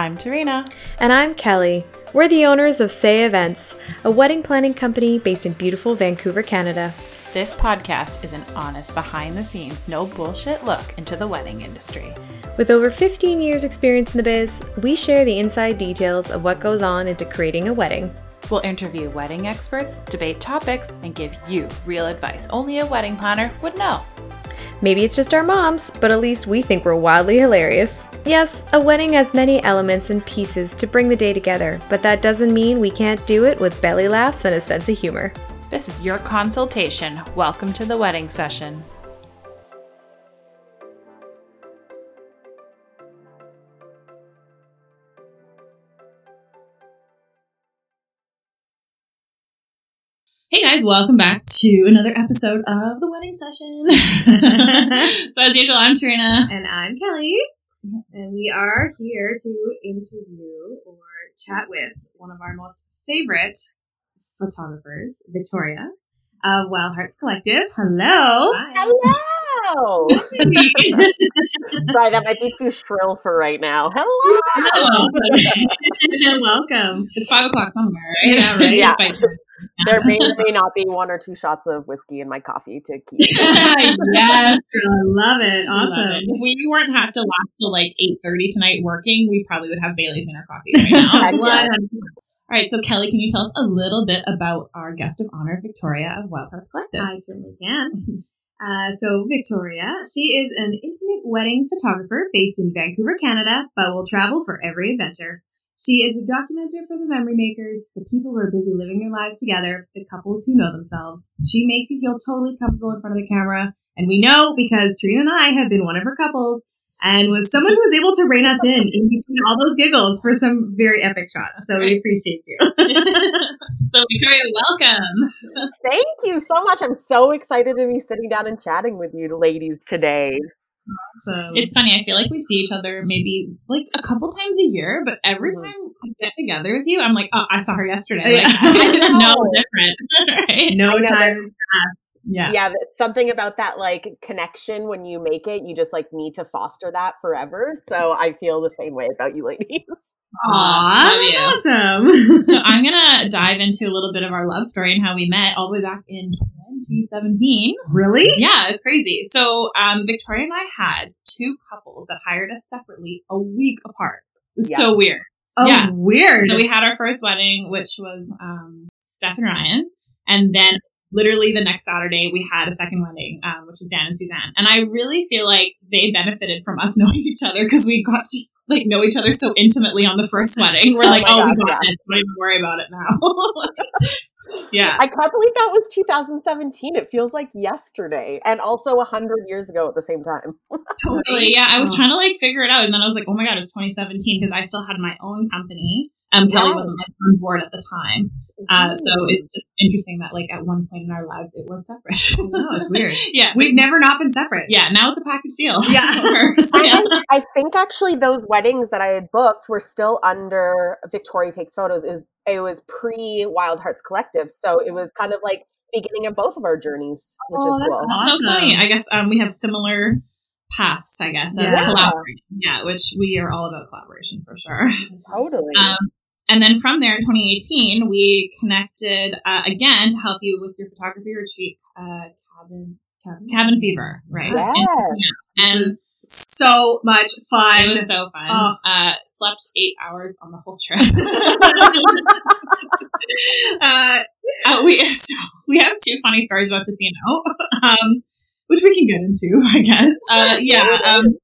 I'm Tarina. And I'm Kelly. We're the owners of Say Events, a wedding planning company based in beautiful Vancouver, Canada. This podcast is an honest, behind the scenes, no bullshit look into the wedding industry. With over 15 years' experience in the biz, we share the inside details of what goes on into creating a wedding. We'll interview wedding experts, debate topics, and give you real advice only a wedding planner would know. Maybe it's just our moms, but at least we think we're wildly hilarious. Yes, a wedding has many elements and pieces to bring the day together, but that doesn't mean we can't do it with belly laughs and a sense of humor. This is your consultation. Welcome to the wedding session. Hey guys, welcome back to another episode of the wedding session. so as usual, I'm Tarina. And I'm Kelly. And we are here to interview or chat with one of our most favorite photographers, Victoria of Wild Hearts Collective. Hello. Hi. Hello. Sorry, that might be too shrill for right now. Hello. Hello. Welcome. It's five o'clock somewhere, right? Yeah, right. Yeah. Despite- There may or may not be one or two shots of whiskey in my coffee to keep. yes, girl, I love it. I love Awesome. it. If we weren't have to last till like eight thirty tonight working, we probably would have Bailey's in our coffee right now. Yeah. All right, so Kelly, can you tell us a little bit about our guest of honor, Victoria of Wild Hearts Collective? I certainly can. Uh, so, Victoria, she is an intimate wedding photographer based in Vancouver, Canada, but will travel for every adventure. She is a documenter for the memory makers, the people who are busy living their lives together, the couples who know themselves. She makes you feel totally comfortable in front of the camera, and we know because Tarina and I have been one of her couples and was someone who was able to rein us in in between all those giggles for some very epic shots. So we appreciate you. so Victoria, welcome. Thank you so much. I'm so excited to be sitting down and chatting with you ladies today. So, It's funny. I feel like we see each other maybe like a couple times a year, but every Mhm. time I get together with you, I'm like, oh, I saw her yesterday. Yeah. Like, no different, right? no I know time. Yeah. Yeah, it's something about that like connection when you make it, you just like need to foster that forever. So I feel the same way about you ladies. Aw, love you. awesome. so I'm gonna dive into a little bit of our love story and how we met all the way back in 2017. really? Yeah, it's crazy. So um, Victoria and I had two couples that hired us separately a week apart. It was Yeah. so weird. Oh, Yeah. weird. So we had our first wedding, which was um, Steph and Ryan, and then literally the next Saturday we had a second wedding, um, which is Dan and Suzanne. And I really feel like they benefited from us knowing each other because we got to like know each other so intimately on the first wedding. We're Oh like, oh, we God, got this. Don't even worry about it now. yeah. I can't believe that was 2017. It feels like yesterday and also 100 years ago at the same time. Totally. Yeah, I was Oh. trying to like figure it out, and then I was like, "Oh my god, it's 2017" because I still had my own company. Um, Kelly wasn't like on board at the time, uh, so it's just interesting that like at one point in our lives it was separate. No, it's weird. yeah, We've never not been separate. yeah. Now it's a package deal. Yeah. It. I, think, I think actually those weddings that I had booked were still under Victoria Takes Photos. Is it was pre Wild Hearts Collective, so it was kind of like beginning of both of our journeys, which Oh, is cool. It's so funny. I guess um, we have similar paths. I guess of Yeah. collaborating. Yeah, which we are all about collaboration for sure. Totally. Um, and then from there in 2018, we connected uh, again to help you with your photography retreat, uh, cabin, cabin, cabin fever, right? Yes. And, and So much fun. it was so fun. Oh. Uh, slept eight hours on the whole trip. uh, uh, we so we have two funny stories about Tofino, um, which we can get into, I guess. Uh, yeah. Um,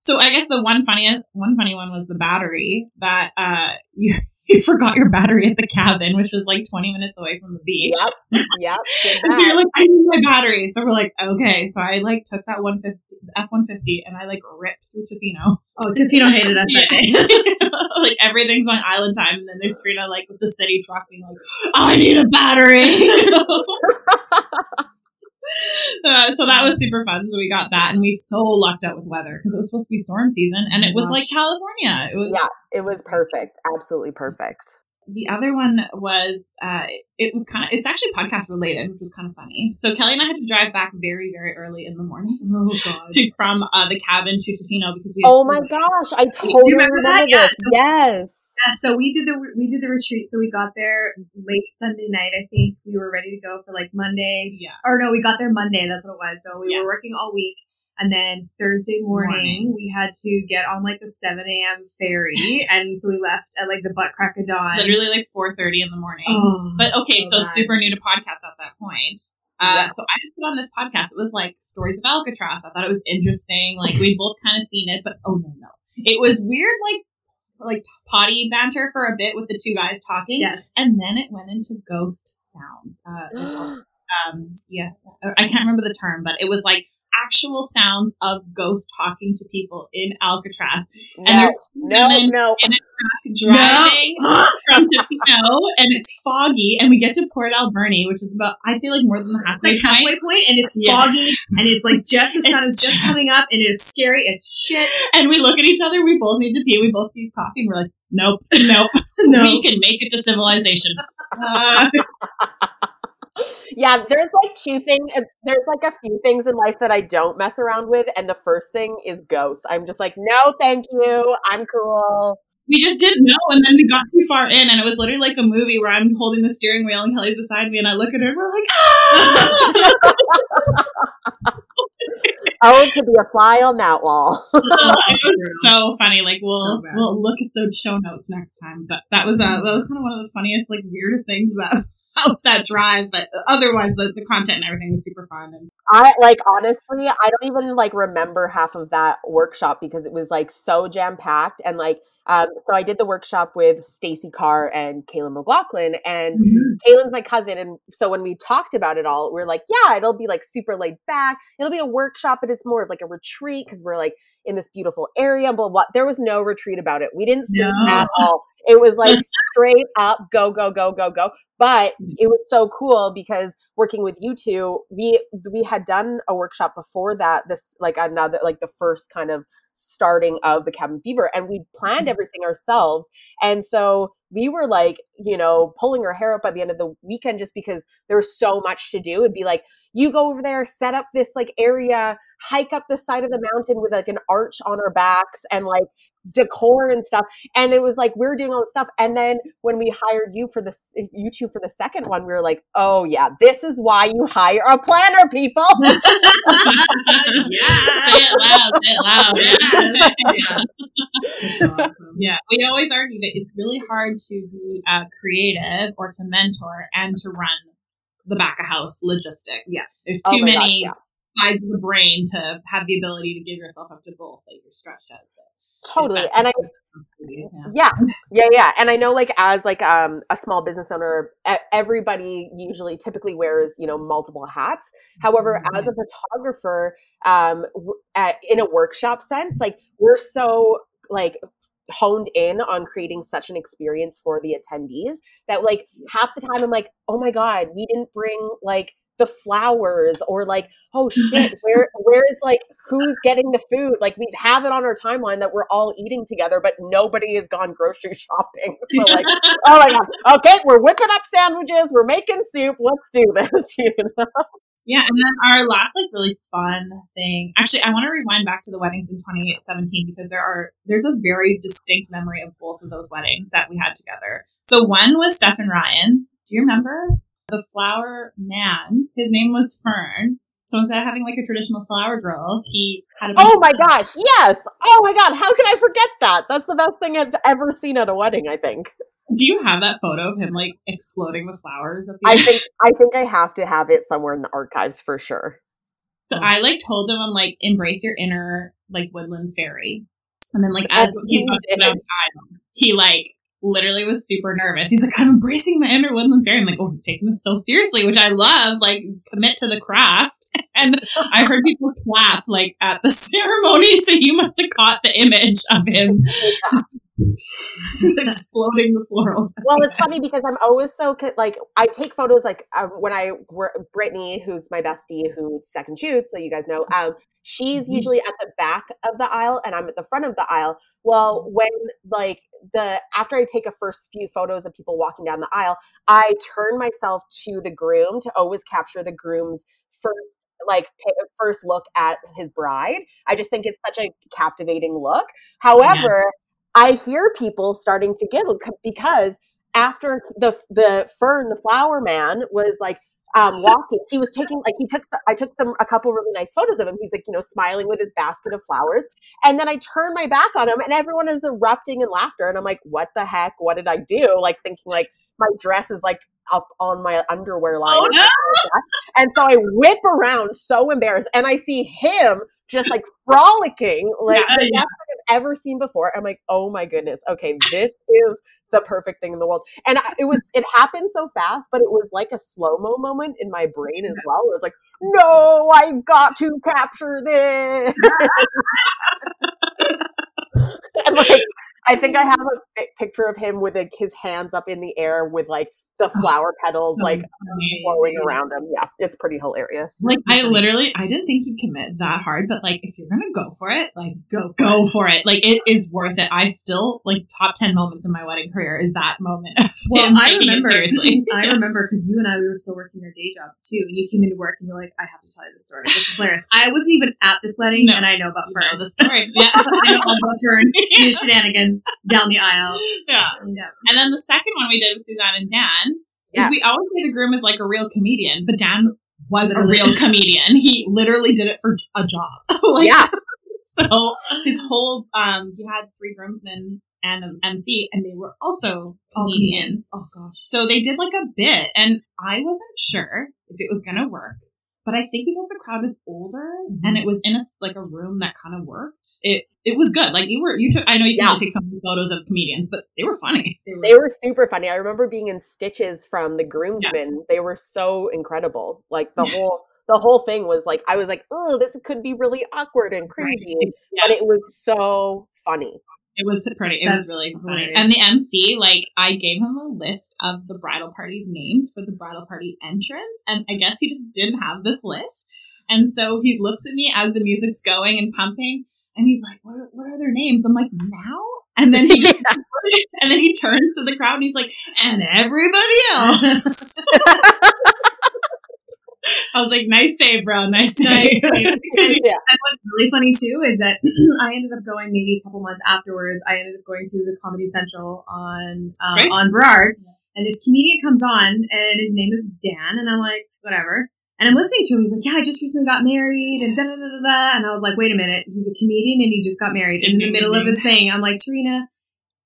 so I guess the one funny one funny one was the battery that uh, you you forgot your battery at the cabin, which was like 20 minutes away from the beach. Yep. Yep. And you're like, I need my battery. So we're like, okay. So I like took that 150, F 150, and I like ripped through Tofino. oh, Tofino hated us that day. like everything's on island time, and then there's Tarina like with the city truck being like, I need a battery. Uh, so that was super fun. So we got that, and we so lucked out with weather because it was supposed to be storm season, and it was like California. It was yeah, it was perfect. Absolutely perfect. The other one was uh, it was kind of it's actually podcast related, which was kind of funny. So Kelly and I had to drive back very very early in the morning Oh god. to from uh, the cabin to Tofino because we. Had Oh my gosh, I totally remember remember, that? Yeah, so- yes. Yeah, so we did the we did the retreat. So we got there late Sunday night. I think we were ready to go for like Monday. Yeah. Or no, we got there Monday. That's what it was. So we Yes. were working all week, and then Thursday morning, we had to get on like the seven a.m. ferry, and so we left at like the butt crack of dawn. literally like four thirty in the morning. Oh, But okay, so, bad. super new to podcast at that point. Uh, Yeah. So I just put on this podcast. It was like stories of Alcatraz. I thought it was interesting. Like we'd both kind of seen it, but oh no, no, it was weird. Like like potty banter for a bit with the two guys talking, Yes. and then it went into ghost sounds. Uh, um, yes, I can't remember the term, but it was like actual sounds of ghosts talking to people in Alcatraz. And there's two no, women no. driving from Tofino, and it's foggy, and we get to Port Alberni, which is about I'd say like more than the It's halfway like point. halfway point, and it's Yeah. foggy, and it's like just the sun It's is just coming up, and it is scary as shit. And we look at each other. We both need to pee. We both keep coughing. We're like, nope, nope. No. We can make it to civilization. Uh, Yeah, there's like two things. There's like a few things in life that I don't mess around with, and the first thing is ghosts. I'm just like, no, thank you. I'm cool. we just didn't know, and then we got too far in, and it was literally like a movie where I'm holding the steering wheel and Kelly's beside me, and I look at her, and we're like, ah! Oh, to be a fly on that wall. it was so funny. Like we'll So we'll look at those show notes next time. But that was uh, that was kind of one of the funniest, like weirdest things that out that drive. But otherwise, the, the content and everything was super fun. And I like honestly, I don't even like remember half of that workshop because it was like so jam packed and like um so I did the workshop with Stacey Carr and Kaylyn McLachlan and Kaylyn's my cousin and so when we talked about it all, we are like, yeah, it'll be like super laid back. It'll be a workshop, but it's more of like a retreat because we're like in this beautiful area, blah blah. There was no retreat about it. We didn't sleep No. at all. It was like straight up go go go go go. But mm. it was so cool because working with you two, we we had done a workshop before that. This like another like the first kind of starting of the cabin fever, and we planned mm. everything ourselves. And so we were like, you know, pulling our hair up by the end of the weekend just because there was so much to do. It'd be like, you go over there, set up this like area, hike up the side of the mountain with like an arch on our backs and like decor and stuff. And it was like we were doing all this stuff. And then when we hired you for this, you two for the second one, we were like, oh yeah, this is why you hire a planner, people. yeah, say it loud, say it loud. Yeah. yeah. Awesome. Yeah, we always argue that it's really hard to be uh, creative or to mentor and to run the back of house logistics. Yeah. there's Oh too my gosh, many yeah. sides of the brain to have the ability to give yourself up to both. Like you're stretched out. So it's totally. And I, yeah. yeah yeah yeah and i know like as like um a small business owner everybody usually typically wears you know multiple hats however as a photographer um w- at, in a workshop sense like we're so like honed in on creating such an experience for the attendees that like half the time i'm like oh my god we didn't bring like the flowers or like oh shit where where is like who's getting the food like we have it on our timeline that we're all eating together but nobody has gone grocery shopping so like oh my god okay we're whipping up sandwiches we're making soup let's do this you know Yeah, and then our last like really fun thing. Actually, I want to rewind back to the weddings in 2017 because there are there's a very distinct memory of both of those weddings that we had together. So one was Steph and Ryan's. Do you remember the flower man? His name was Fern. So instead of having like a traditional flower girl, he had a oh my gosh yes oh my god how can i forget that that's the best thing i've ever seen at a wedding i think Do you have that photo of him like exploding with flowers at the i end? think i think i have to have it somewhere in the archives for sure So I like told him I'm like embrace your inner like woodland fairy, and then like as he's about to did. go down the aisle, he like literally was super nervous. He's like I'm embracing my inner woodland fairy. I'm like oh he's taking this so seriously, which I love. Like commit to the craft. And I heard people clap like at the ceremony, so you must have caught the image of him exploding the florals. well, it's funny because I'm always so like I take photos like um, when I were Brittany, who's my bestie, who second shoots, so you guys know. Um, she's Mhm. usually at the back of the aisle, and I'm at the front of the aisle. Well, when like the after I take a first few photos of people walking down the aisle, I turn myself to the groom to always capture the groom's first like first look at his bride. I just think it's such a captivating look. However, I hear people starting to giggle because after the the fern, the flower man was like um, walking, he was taking like he took I took some a couple really nice photos of him. He's like you know smiling with his basket of flowers, and then I turn my back on him, and everyone is erupting in laughter, and I'm like, what the heck? What did I do? Like thinking like my dress is like up on my underwear line. Oh, like. And so I whip around so embarrassed and I see him just like frolicking like Yeah, yeah. Ever seen before. I'm like, oh my goodness, okay, this is the perfect thing in the world. And I, it was it happened so fast, but it was like a slow mo moment in my brain as well. It was like, no, I've got to capture this. and like, I think I have a picture of him with like his hands up in the air with like the flower petals like flowing around him. Yeah, it's pretty hilarious. Like I literally, I didn't think you'd commit that hard, but like if you're gonna go for it, like Go. For go it. for it. Like it is worth it. I still like top ten moments in my wedding career is that moment. Well, I remember. seriously. I remember because you and I we were still working our day jobs too, and you came into work and you're like, "I have to tell you this story. This is hilarious." I wasn't even at this wedding, No. and I know about You know Fern. the story. Yeah. I know all about Fern and his shenanigans down the aisle. yeah. Yeah. And then the second one we did with Suzanne and Dan Is we always say the groom is like a real comedian, but Dan was a real comedian. He literally did it for a job. like, yeah, So his whole um he had three groomsmen and an MC and they were also All comedians. Oh gosh. So they did like a bit and I wasn't sure if it was gonna work. But I think because the crowd was older and mm-hmm. it was in a like a room that kind of worked, it it was good. Like you were you took I know you can Yeah. only take some photos of comedians, but they were funny. they were super funny. I remember being in stitches from the groomsmen. They were so incredible. Like the whole the whole thing was like I was like, oh, this could be really awkward and cringy, Yeah. but it was so funny. It was pretty. It That's was really funny. And the MC, like, I gave him a list of the bridal party's names for the bridal party entrance, and I guess he just didn't have this list. And so he looks at me as the music's going and pumping, and he's like, "What? Are, what are their names?" I'm like, "Now." And then he just, and then he turns to the crowd and he's like, "And everybody else." I was like, "Nice save, bro. Nice save." Nice save. Yeah. And what's really funny too is that I ended up going maybe a couple months afterwards. I ended up going to the Comedy Central on um, Right. on Burrard, and this comedian comes on, and his name is Dan, and I'm like, whatever. And I'm listening to him. He's like, "Yeah, I just recently got married," and da da da da da. And I was like, "Wait a minute, he's a comedian and he just got married." And in the middle of his thing, I'm like, "Tarina,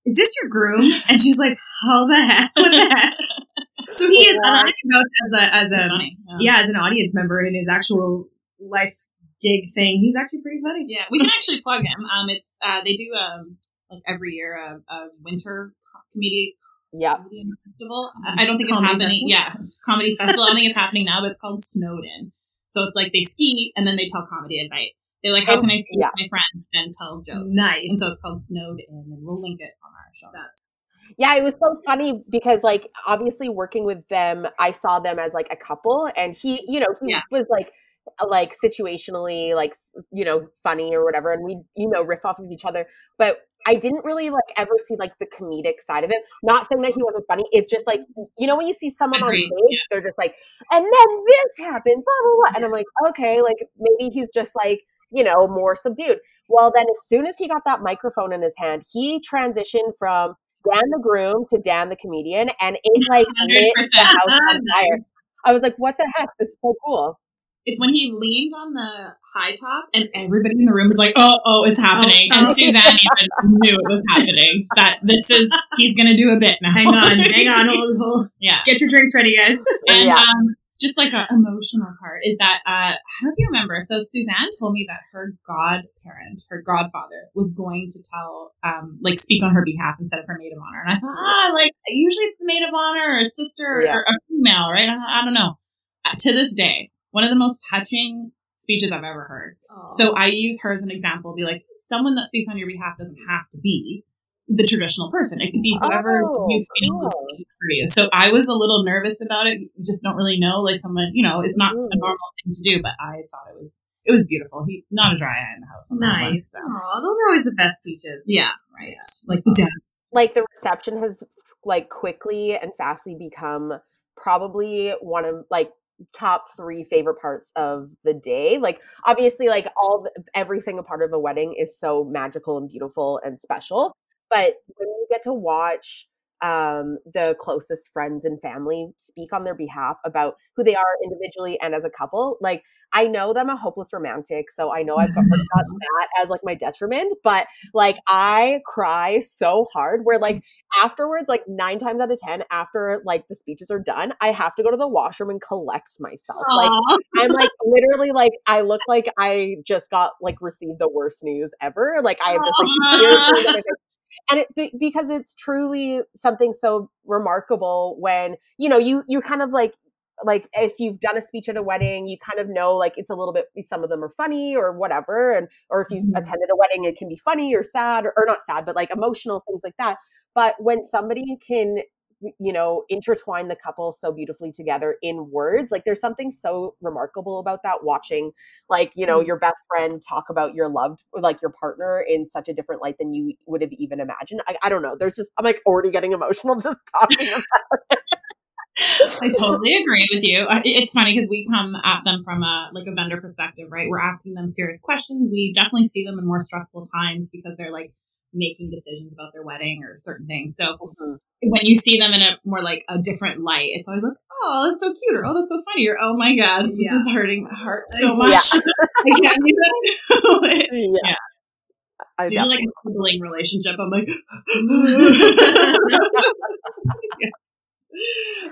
is this your groom?" And she's like, "How the heck? What the heck?" So he is, and I can vouch as a as a funny. yeah, as an audience member in his actual life gig thing, he's actually pretty funny. Yeah, we can actually plug him. Um, it's uh, they do um like every year a, a winter co- comedy Yeah. comedian festival. I I don't think it's happening. festival? Yeah, it's a comedy festival. I don't think it's happening now, but it's called Snowed In. So it's like they ski and then they tell comedy at night. They're like, how Oh, can I ski yeah. with my friend and tell jokes? Nice. And so it's called Snowed In, and we'll link it on our show. That's Yeah, it was so funny because like obviously working with them, I saw them as like a couple and he, you know, he Yeah. was like like situationally like you know funny or whatever and we you know riff off of each other but i didn't really like ever see like the comedic side of it not saying that he wasn't funny it's just like mm-hmm. you know when you see someone on stage they're just like and then this happened blah blah blah and i'm like okay like maybe he's just like you know more subdued. Well then as soon as he got that microphone in his hand he transitioned from dan the groom to dan the comedian and it like lit the house on fire i was like what the heck this is so cool It's when he leaned on the high top and everybody in the room was like, oh, oh, it's happening. Oh, and oh. Suzanne even knew it was happening. That this is, he's going to do a bit now. hang on, hang on, hold, hold. yeah. Get your drinks ready, guys. And Yeah. um, just like an emotional part is that uh, I don't know if you remember. So Suzanne told me that her godparent, her godfather, was going to tell, um, like, speak on her behalf instead of her maid of honor. And I thought, ah, like usually it's the maid of honor or a sister Yeah. or a female, right? I, I don't know. Uh, to this day, one of the most touching speeches I've ever heard. So I use her as an example. Be like, someone that speaks on your behalf doesn't have to be the traditional person. It could be whoever Oh, you feel cool. is for you. So I was a little nervous about it. You just don't really know, like someone, you know, it's not a Mhm. normal thing to do. But I thought it was it was beautiful. He not a dry eye in the house. on that one, Nice. so. Oh, those are always the best speeches. Yeah, right. Like the dad. like the reception has like quickly and fastly become probably one of like top three favorite parts of the day like obviously like all the, everything a part of a wedding is so magical and beautiful and special but when you get to watch um, the closest friends and family speak on their behalf about who they are individually and as a couple like i know that i'm a hopeless romantic so i know i've got, that as like my detriment but like i cry so hard where like afterwards like nine times out of ten after like the speeches are done i have to go to the washroom and collect myself like i'm like literally like i look like i just got like received the worst news ever like i have just like tears rolling down my face. and it because it's truly something so remarkable when you know you you kind of like like if you've done a speech at a wedding you kind of know like it's a little bit some of them are funny or whatever and or if you've Mhm. attended a wedding it can be funny or sad or, or not sad but like emotional things like that but when somebody can you know intertwine the couple so beautifully together in words like there's something so remarkable about that watching like you know Mm. your best friend talk about your loved like your partner in such a different light than you would have even imagined i, I don't know there's just i'm like already getting emotional just talking about it. I totally agree with you. It's funny because we come at them from a like a vendor perspective, right? We're asking them serious questions. We definitely see them in more stressful times because they're like making decisions about their wedding or certain things. So Mhm. When you see them in a more like a different light, it's always like, oh, that's so cute, or oh, that's so funny, or oh my god, this Yeah. is hurting my heart so Yeah. much. I can't even. yeah, I It's usually like a sibling relationship. I'm like,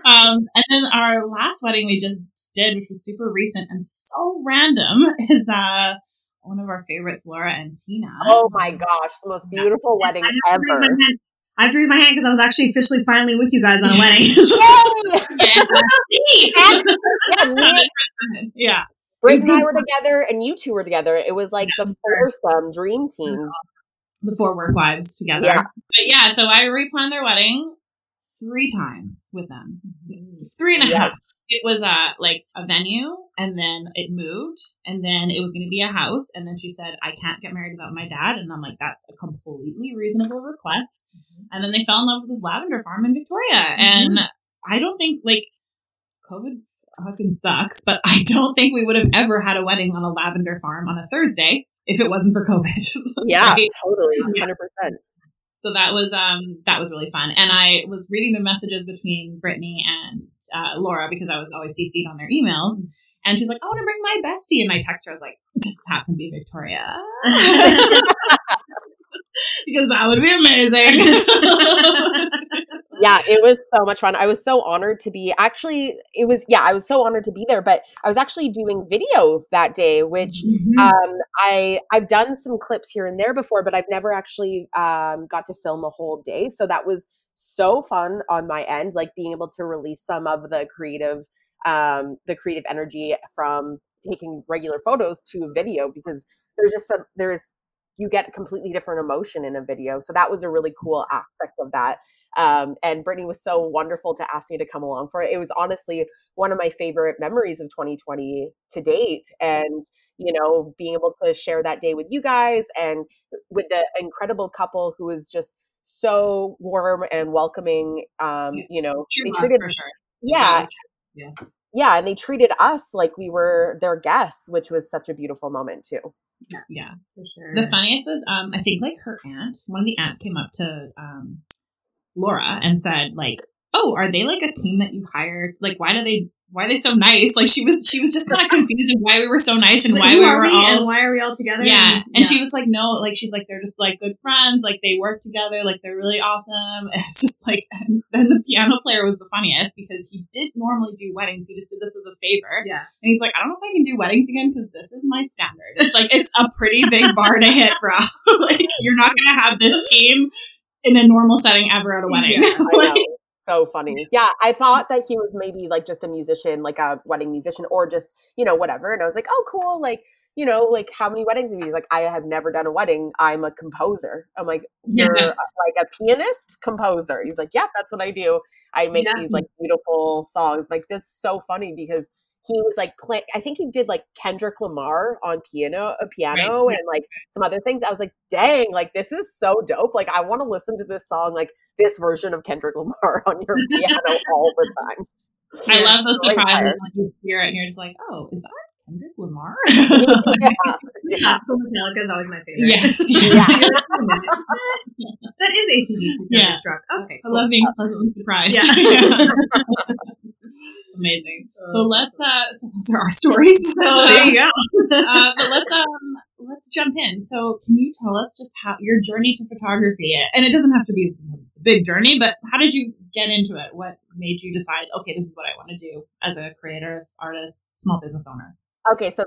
um, and then our last wedding we just did, which was super recent and so random, is uh one of our favorites, Laura and Tina. Oh my gosh, the most beautiful wedding I to raise ever. my hand. I have to raise my hand because I was actually officially finally with you guys on a wedding. Yeah, me and yeah. Britt and I were together, and you two were together. It was like the foursome dream team. the four work wives together. Yeah. But yeah, so I replanned their wedding three times with them. Three and a half it was a like a venue and then it moved and then it was going to be a house and then she said i can't get married without my dad and i'm like that's a completely reasonable request mm-hmm. and then they fell in love with this lavender farm in victoria mm-hmm. and i don't think like covid fucking sucks but i don't think we would have ever had a wedding on a lavender farm on a thursday if it wasn't for covid yeah right? totally 100% so that was um that was really fun, and I was reading the messages between Brittany and uh, Laura because I was always CC'd on their emails, and she's like, "I want to bring my bestie," and I text her, I was like, "Does it happen to be Victoria?" because that would be amazing. Yeah, it was so much fun. I was so honored to be actually. It was yeah, I was so honored to be there. But I was actually doing video that day, which Mhm. um, I I've done some clips here and there before, but I've never actually um, got to film a whole day. So that was so fun on my end, like being able to release some of the creative um, the creative energy from taking regular photos to video because there's just some there's you get a completely different emotion in a video. So that was a really cool aspect of that. Um, and Brittany was so wonderful to ask me to come along for it. It was honestly one of my favorite memories of 2020 to date. And, you know, being able to share that day with you guys and with the incredible couple who was just so warm and welcoming. Um, Yeah. you know, True they treated, for sure. yeah, is yeah, and they treated us like we were their guests, which was such a beautiful moment too. True. Yeah. For sure. The funniest was, um, I think like her aunt, one of the aunts came up to um, Laura and said, like, "Oh, are they like a team that you hired? Like, why do they? Why are they so nice? Like, she was she was just kind of confused why we were so nice and She's why we were we all and why are we all together? yeah. And yeah. she was like, no, like she's like they're just like good friends, like they work together, like they're really awesome. And it's just like, and then the piano player was the funniest because he did normally do weddings. He just did this as a favor. yeah. And he's like, I don't know if I can do weddings again because this is my standard. It's like, it's a pretty big bar to hit, bro. like, you're not going to have this team in a normal setting ever at a wedding. Yeah, I Like, know. So funny. Yeah, I thought that he was maybe like just a musician, like a wedding musician, or just, you know, whatever. And I was like, oh, cool. Like, you know, like how many weddings have you? He's like, I have never done a wedding. I'm a composer. I'm like, you're Yeah. like a pianist composer. He's like, yeah, that's what I do. I make Yeah. these like beautiful songs. Like that's so funny because he was like play. I think he did like Kendrick Lamar on piano, uh, a piano, Right. and like some other things. I was like, dang, like this is so dope. Like I want to listen to this song, like this version of Kendrick Lamar on your piano all the time. I love those Great surprises hire. when you hear it and you're just like, oh, is that Kendrick Lamar? yeah, yeah. Classical Metallica is always my favorite. yes. Yeah. that is ACDC Yeah. Thunderstruck. Okay. I love being pleasantly surprised. Yeah. Amazing. So let's uh so those are our stories. So there you go. uh, but let's um let's jump in. So can you tell us just how your journey to photography and it doesn't have to be a big journey, but how did you get into it? What made you decide, okay, this is what I want to do as a creator, artist, small business owner? Okay, so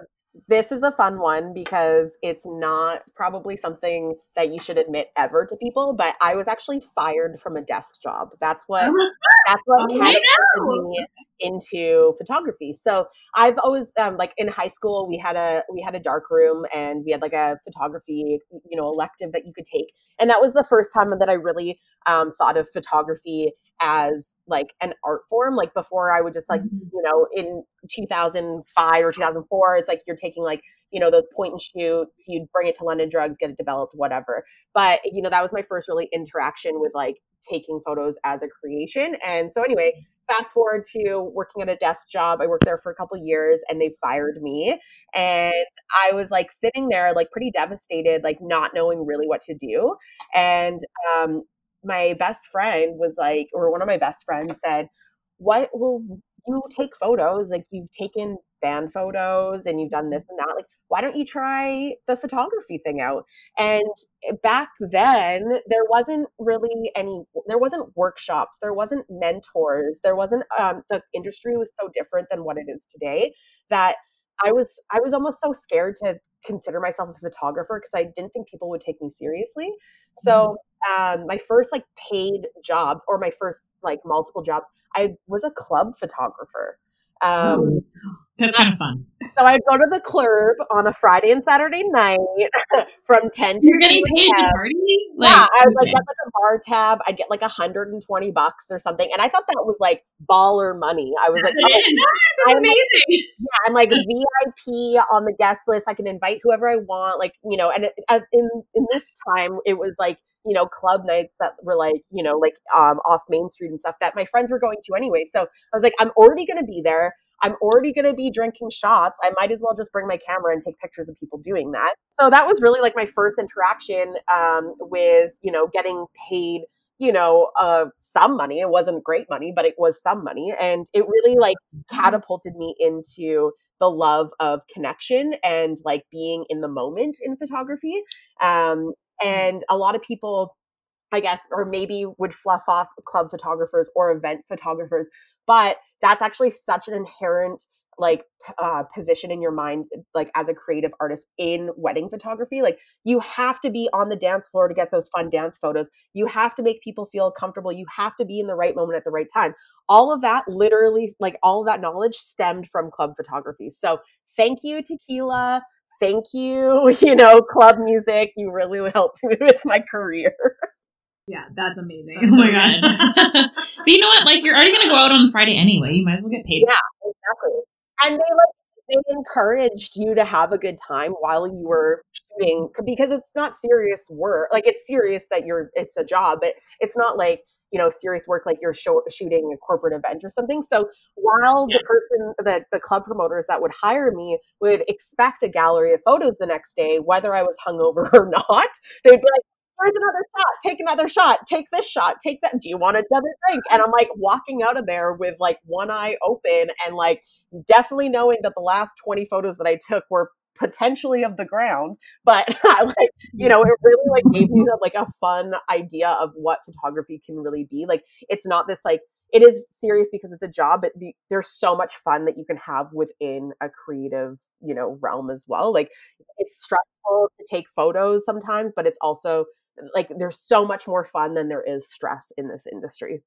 this is a fun one because it's not probably something that you should admit ever to people, but I was actually fired from a desk job. That's what that's what Oh, catapulted no. me into photography. So I've always um, like in high school we had a we had a dark room and we had like a photography you know elective that you could take, and that was the first time that I really um, thought of photography as like an art form. Like before, I would just like Mhm. you know in 2005 or 2004, it's like you're taking like you know those point and shoots. You'd bring it to London Drugs, get it developed, whatever. But you know that was my first really interaction with like taking photos as a creation. And so anyway, fast forward to working at a desk job. I worked there for a couple years and they fired me. And I was like sitting there, like pretty devastated, like not knowing really what to do. And um, my best friend was like, or one of my best friends said, What will you take photos? Like you've taken band photos and you've done this and that. Like, why don't you try the photography thing out? And back then, there wasn't really any, there wasn't workshops, there wasn't mentors, there wasn't, um, the industry was so different than what it is today that I was, I was almost so scared to consider myself a photographer because I didn't think people would take me seriously. So, um, my first like paid jobs or my first like multiple jobs, I was a club photographer. Um, That's kind of fun. so I'd go to the club on a Friday and Saturday night from 10 to You're getting paid to party? yeah, I would like okay. get like a bar tab. I'd get like 120 bucks or something. And I thought that was like baller money. I was like, oh. I'm- amazing. yeah, I'm like VIP on the guest list. I can invite whoever I want. Like, you know, and it, uh, in in this time, it was like, you know, club nights that were like, you know, like um, off Main Street and stuff that my friends were going to anyway. So I was like, I'm already going to be there. I'm already going to be drinking shots. I might as well just bring my camera and take pictures of people doing that. So that was really like my first interaction um, with, you know, getting paid you know, uh, some money. It wasn't great money, but it was some money. And it really like catapulted me into the love of connection and like being in the moment in photography. Um, and a lot of people, I guess, or maybe would fluff off club photographers or event photographers, but that's actually such an inherent like uh, position in your mind like as a creative artist in wedding photography like you have to be on the dance floor to get those fun dance photos. You have to make people feel comfortable. You have to be in the right moment at the right time. All of that literally like all of that knowledge stemmed from club photography. So thank you tequila thank you you know club music you really helped me with my career Yeah, that's amazing. That's oh my god. but you know what? Like, you're already going to go out on Friday anyway. You might as well get paid. Yeah. exactly and they like they encouraged you to have a good time while you were shooting because it's not serious work like it's serious that you're it's a job but it's not like you know serious work like you're show, shooting a corporate event or something so while the person that the club promoters that would hire me would expect a gallery of photos the next day whether i was hungover or not they would be like Here's another shot. Take another shot. Take this shot. Take that. Do you want another drink? And I'm like walking out of there with like one eye open and like definitely knowing that the last 20 photos that I took were potentially of the ground but like you mm. know it really like gave me like a fun idea of what photography can really be like it's not this like it is serious because it's a job but the, there's so much fun that you can have within a creative you know realm as well like it's stressful to take photos sometimes but it's also like there's so much more fun than there is stress in this industry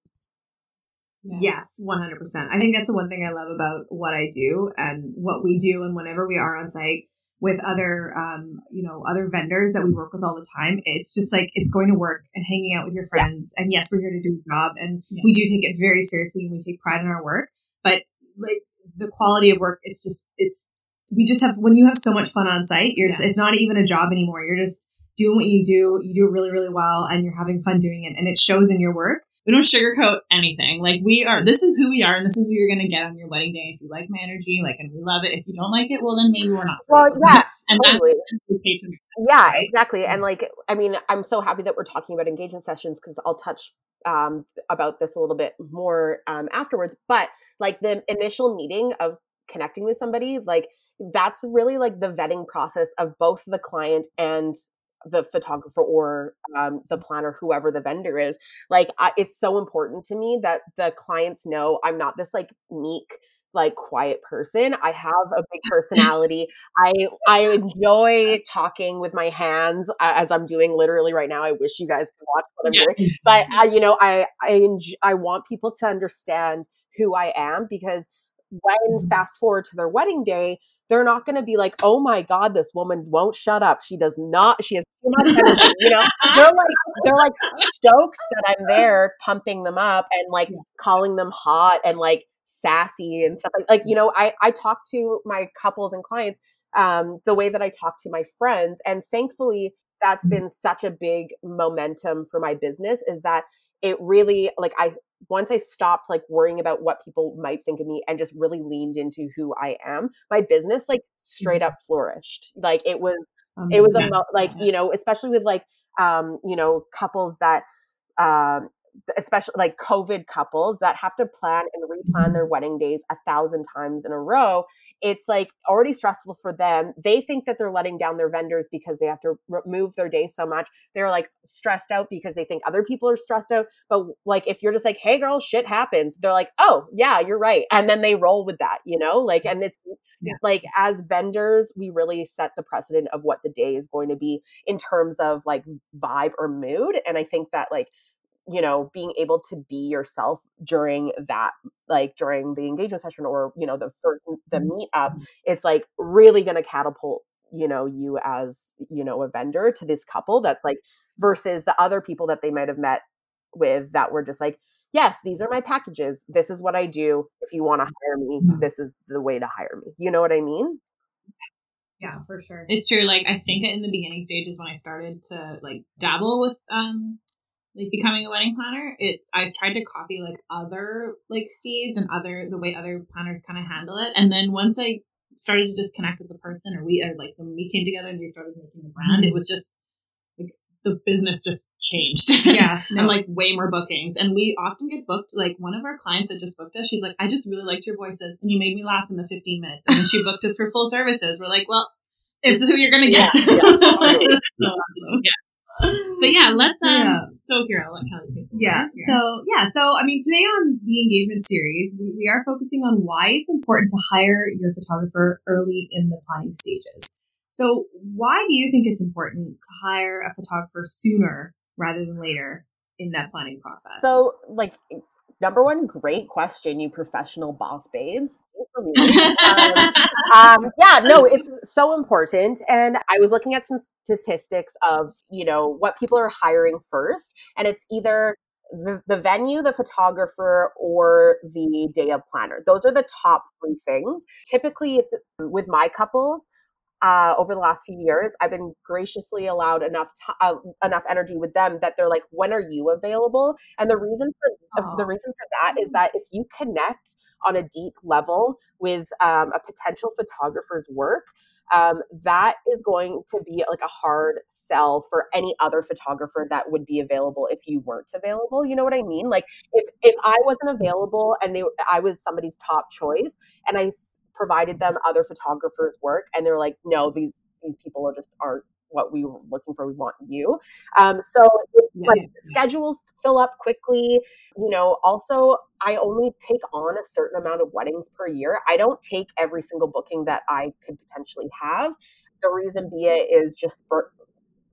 Yes, 100%. I think that's the one thing I love about what I do and what we do and whenever we are on site. With other um, you know other vendors that we work with all the time it's just like it's going to work and hanging out with your friends yeah. and yes we're here to do a job and yeah. we do take it very seriously and we take pride in our work but like the quality of work it's just it's we just have when you have so much fun on site yeah. it's, it's not even a job anymore you're just doing what you do you do it really really well and you're having fun doing it and it shows in your work we don't sugarcoat anything. Like we are, this is who we are, and this is who you're going to get on your wedding day. If you like my energy, like, and we love it. If you don't like it, well, then maybe we're not. Well, yeah, and totally. yeah, right? exactly. And like, I mean, I'm so happy that we're talking about engagement sessions because I'll touch um, about this a little bit more um, afterwards. But like the initial meeting of connecting with somebody, like that's really like the vetting process of both the client and the photographer or um, the planner, whoever the vendor is. Like, I, it's so important to me that the clients know I'm not this like meek, like quiet person. I have a big personality. I I enjoy talking with my hands as I'm doing literally right now. I wish you guys could watch what I'm doing, but uh, you know, I I enjoy, I want people to understand who I am because when mm-hmm. fast forward to their wedding day, they're not going to be like, oh my God, this woman won't shut up. She does not, she has too much energy. You know, they're like, they're like stoked that I'm there pumping them up and like calling them hot and like sassy and stuff like, like, you know, I, I talk to my couples and clients, um, the way that I talk to my friends. And thankfully, that's mm-hmm. been such a big momentum for my business is that it really like I once I stopped like worrying about what people might think of me and just really leaned into who I am, my business like straight mm-hmm. up flourished. Like it was, um, it was yeah. a mo- like you know, especially with like um, you know, couples that um especially like COVID couples that have to plan and replan their wedding days a thousand times in a row. It's like already stressful for them. They think that they're letting down their vendors because they have to move their day so much. They're like stressed out because they think other people are stressed out. But like if you're just like, hey girl, shit happens, they're like, oh yeah, you're right. And then they roll with that, you know? Like, and it's yeah. like as vendors, we really set the precedent of what the day is going to be in terms of like vibe or mood. And I think that like you know being able to be yourself during that like during the engagement session or you know the first the mm-hmm. meetup mm-hmm. it's like really going to catapult you know you as you know a vendor to this couple that's like versus the other people that they might have met with that were just like yes these are my packages this is what i do if you want to hire me mm-hmm. this is the way to hire me you know what i mean yeah for sure it's true like i think in the beginning stages when i started to like dabble with um like becoming a wedding planner, it's I tried to copy like other like feeds and other the way other planners kind of handle it. And then once I started to disconnect with the person, or we or like when we came together and we started making the brand, mm-hmm. it was just like the business just changed. Yeah, no. and like way more bookings. And we often get booked. Like one of our clients that just booked us, she's like, I just really liked your voices, and you made me laugh in the 15 minutes. And she booked us for full services. We're like, well. This is who you're gonna get. Yeah, yeah. yeah but yeah, let's um. Yeah. So here, I'll let Kelly take. Yeah. So yeah. So I mean, today on the engagement series, we, we are focusing on why it's important to hire your photographer early in the planning stages. So why do you think it's important to hire a photographer sooner rather than later in that planning process? So like number one, great question, you professional boss babes. um, um, yeah, no, it's so important. And I was looking at some statistics of, you know, what people are hiring first. And it's either the, the venue, the photographer, or the day of planner. Those are the top three things. Typically, it's with my couples, uh, over the last few years, I've been graciously allowed enough t- uh, enough energy with them that they're like, "When are you available?" And the reason for uh, the reason for that is that if you connect on a deep level with um, a potential photographer's work, um, that is going to be like a hard sell for any other photographer that would be available if you weren't available. You know what I mean? Like if if I wasn't available and they I was somebody's top choice, and I provided them other photographers' work, and they're like, no, these these people are just aren't what we were looking for. We want you. Um, so yeah, like, yeah. schedules fill up quickly. You know, also I only take on a certain amount of weddings per year. I don't take every single booking that I could potentially have. The reason be it is just bur-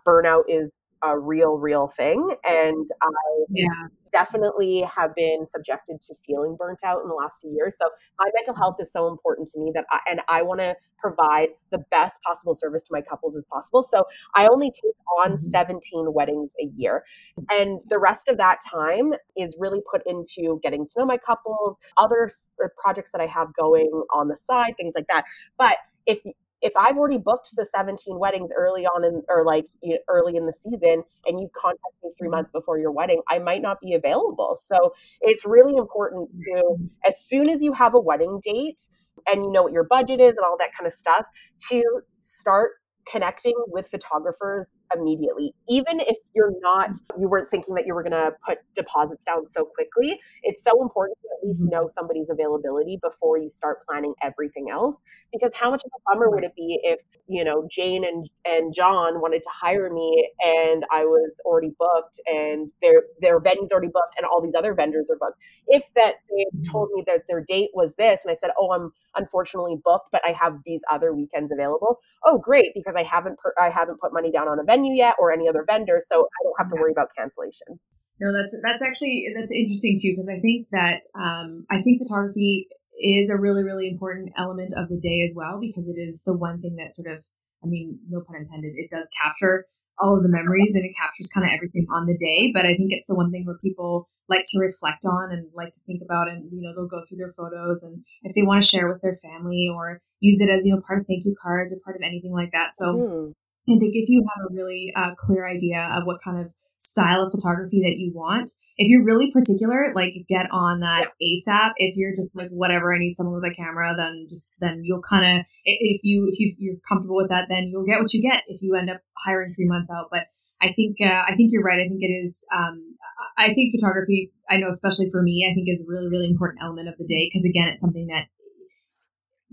burnout is a real, real thing, and I yeah. definitely have been subjected to feeling burnt out in the last few years. So my mental health is so important to me that I, and I want to provide the best possible service to my couples as possible. So I only take on mm-hmm. 17 weddings a year. And the rest of that time is really put into getting to know my couples, other uh, projects that I have going on the side, things like that. But if if I've already booked the 17 weddings early on in or like you know, early in the season and you contact me 3 mm-hmm. months before your wedding, I might not be available. So it's really important to mm-hmm. as soon as you have a wedding date and you know what your budget is and all that kind of stuff to start connecting with photographers immediately. Even if you're not you weren't thinking that you were going to put deposits down so quickly it's so important to at least mm-hmm. know somebody's availability before you start planning everything else. Because how much of a bummer would it be if you know jane and and john wanted to hire me and i was already booked and their their venue's already booked and all these other vendors are booked? If that they mm-hmm. told me that their date was this and i said oh i'm unfortunately booked but i have these other weekends available. Oh great because i haven't per- i haven't put money down on a venue venue yet or any other vendor, so I don't have to worry about cancellation. No, that's that's actually that's interesting too because I think that um, I think photography is a really really important element of the day as well because it is the one thing that sort of I mean no pun intended it does capture all of the memories and it captures kind of everything on the day but I think it's the one thing where people like to reflect on and like to think about and you know they'll go through their photos and if they want to share with their family or use it as you know part of thank you cards or part of anything like that so mm. I think if you have a really uh, clear idea of what kind of style of photography that you want, if you're really particular, like get on that ASAP. If you're just like whatever, I need someone with a camera, then just then you'll kind of if you if you you're comfortable with that, then you'll get what you get if you end up hiring three months out. But I think uh, I think you're right. I think it is. Um, I think photography. I know, especially for me, I think is a really really important element of the day because again, it's something that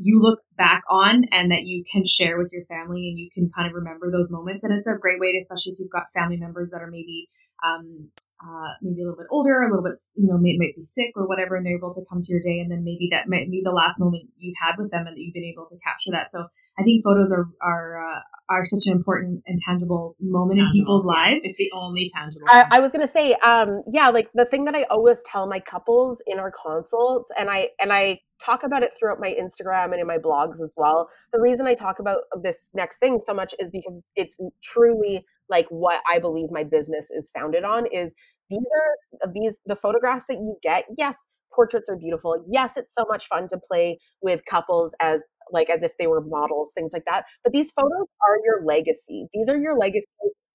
you look back on and that you can share with your family and you can kind of remember those moments. And it's a great way to, especially if you've got family members that are maybe, um, uh, maybe a little bit older, a little bit, you know, may, might be sick or whatever, and they're able to come to your day. And then maybe that might be the last moment you've had with them and that you've been able to capture that. So I think photos are, are, uh, are such an important and tangible moment tangible, in people's yeah. lives. It's the only tangible. I, I, was gonna say, um, yeah, like the thing that I always tell my couples in our consults, and I and I talk about it throughout my Instagram and in my blogs as well. The reason I talk about this next thing so much is because it's truly like what I believe my business is founded on is these are uh, these the photographs that you get. Yes, portraits are beautiful. Yes, it's so much fun to play with couples as like as if they were models, things like that. But these photos are your legacy. These are your legacy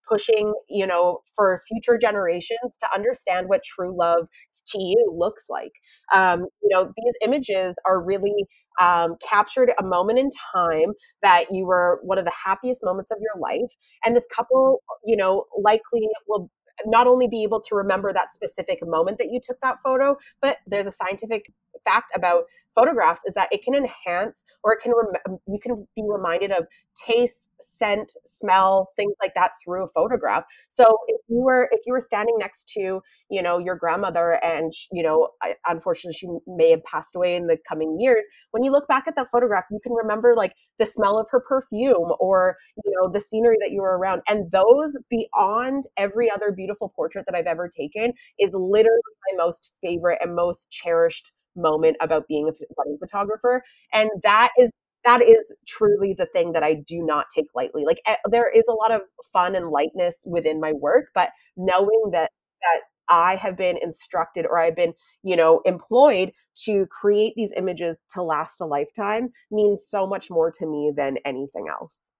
pushing, you know, for future generations to understand what true love to you looks like. Um, you know, these images are really um, captured a moment in time that you were one of the happiest moments of your life. And this couple, you know, likely will not only be able to remember that specific moment that you took that photo, but there's a scientific fact about photographs is that it can enhance or it can rem- um, you can be reminded of taste scent smell things like that through a photograph. So if you were if you were standing next to you know your grandmother and you know unfortunately she may have passed away in the coming years when you look back at that photograph you can remember like the smell of her perfume or you know the scenery that you were around. And those beyond every other beautiful portrait that i've ever taken is literally my most favorite and most cherished moment about being a wedding photographer and that is that is truly the thing that I do not take lightly. Like eh, there is a lot of fun and lightness within my work, but knowing that that I have been instructed or I've been, you know, employed to create these images to last a lifetime means so much more to me than anything else.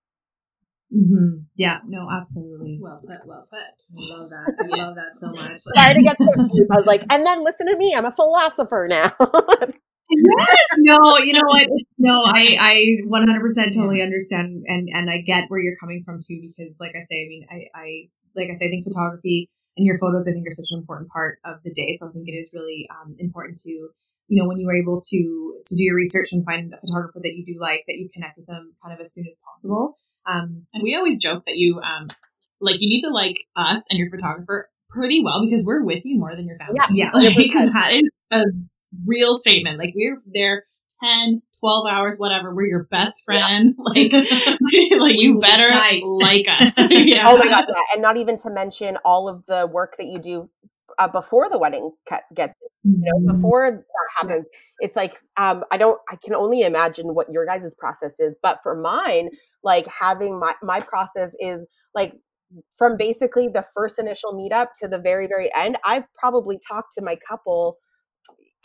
Mm-hmm. Yeah, no, absolutely. Well put, well put. I love that. I love that so much. Sorry to get so deep. I was like, and then listen to me. I'm a philosopher now. yes. No, you know what? No, I, I 100% totally understand and, and I get where you're coming from too, because like I say, I mean, I, I, like I say, I think photography and your photos, I think are such an important part of the day. So I think it is really um, important to, you know, when you are able to, to do your research and find a photographer that you do like, that you connect with them kind of as soon as possible. Um, and we always joke that you, um, like, you need to like us and your photographer pretty well because we're with you more than your family. Yeah, yeah. Like, that is a real statement. Like, we're there 10, 12 hours, whatever. We're your best friend. Yeah. Like, like you better like us. yeah. Oh my god, yeah. And not even to mention all of the work that you do uh, before the wedding gets you know Mm-hmm. before that happens it's like um i don't i can only imagine what your guys' process is but for mine like having my my process is like from basically the first initial meetup to the very very end i've probably talked to my couple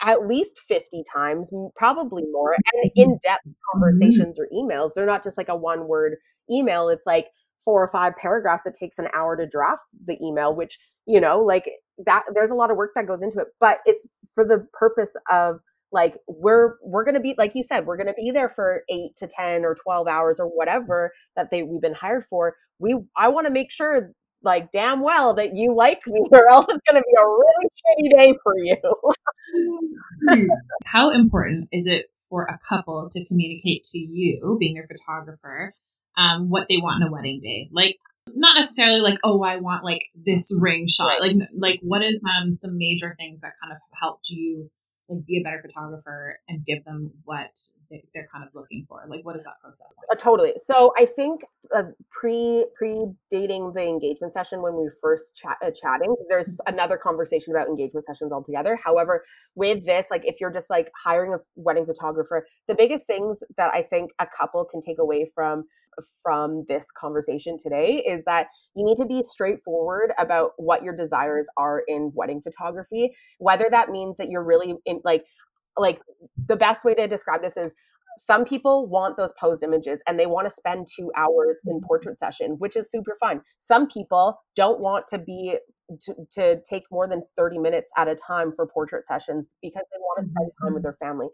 at least 50 times probably more and in-depth conversations or emails. They're not just like a one word email it's like four or five paragraphs it takes an hour to draft the email which you know like that there's a lot of work that goes into it but it's for the purpose of like we're we're going to be like you said we're going to be there for 8 to 10 or 12 hours or whatever that they we've been hired for we i want to make sure like damn well that you like me or else it's going to be a really shitty day for you How important is it for a couple to communicate to you, being their photographer, um, what they want in a wedding day? Like, not necessarily like, oh, I want like this ring shot. Like, like what is um some major things that kind of helped you like be a better photographer and give them what they, they're kind of looking for? Like, what is that process? Uh, totally. So I think uh, pre pre dating the engagement session when we were first chat, uh, chatting, there's another conversation about engagement sessions altogether. However, with this, like if you're just like hiring a wedding photographer, the biggest things that I think a couple can take away from from this conversation today is that you need to be straightforward about what your desires are in wedding photography, whether that means that you're really in like like the best way to describe this is some people want those posed images and they want to spend two hours in portrait session, which is super fun. Some people don't want to be to, to take more than 30 minutes at a time for portrait sessions because they want to spend time with their family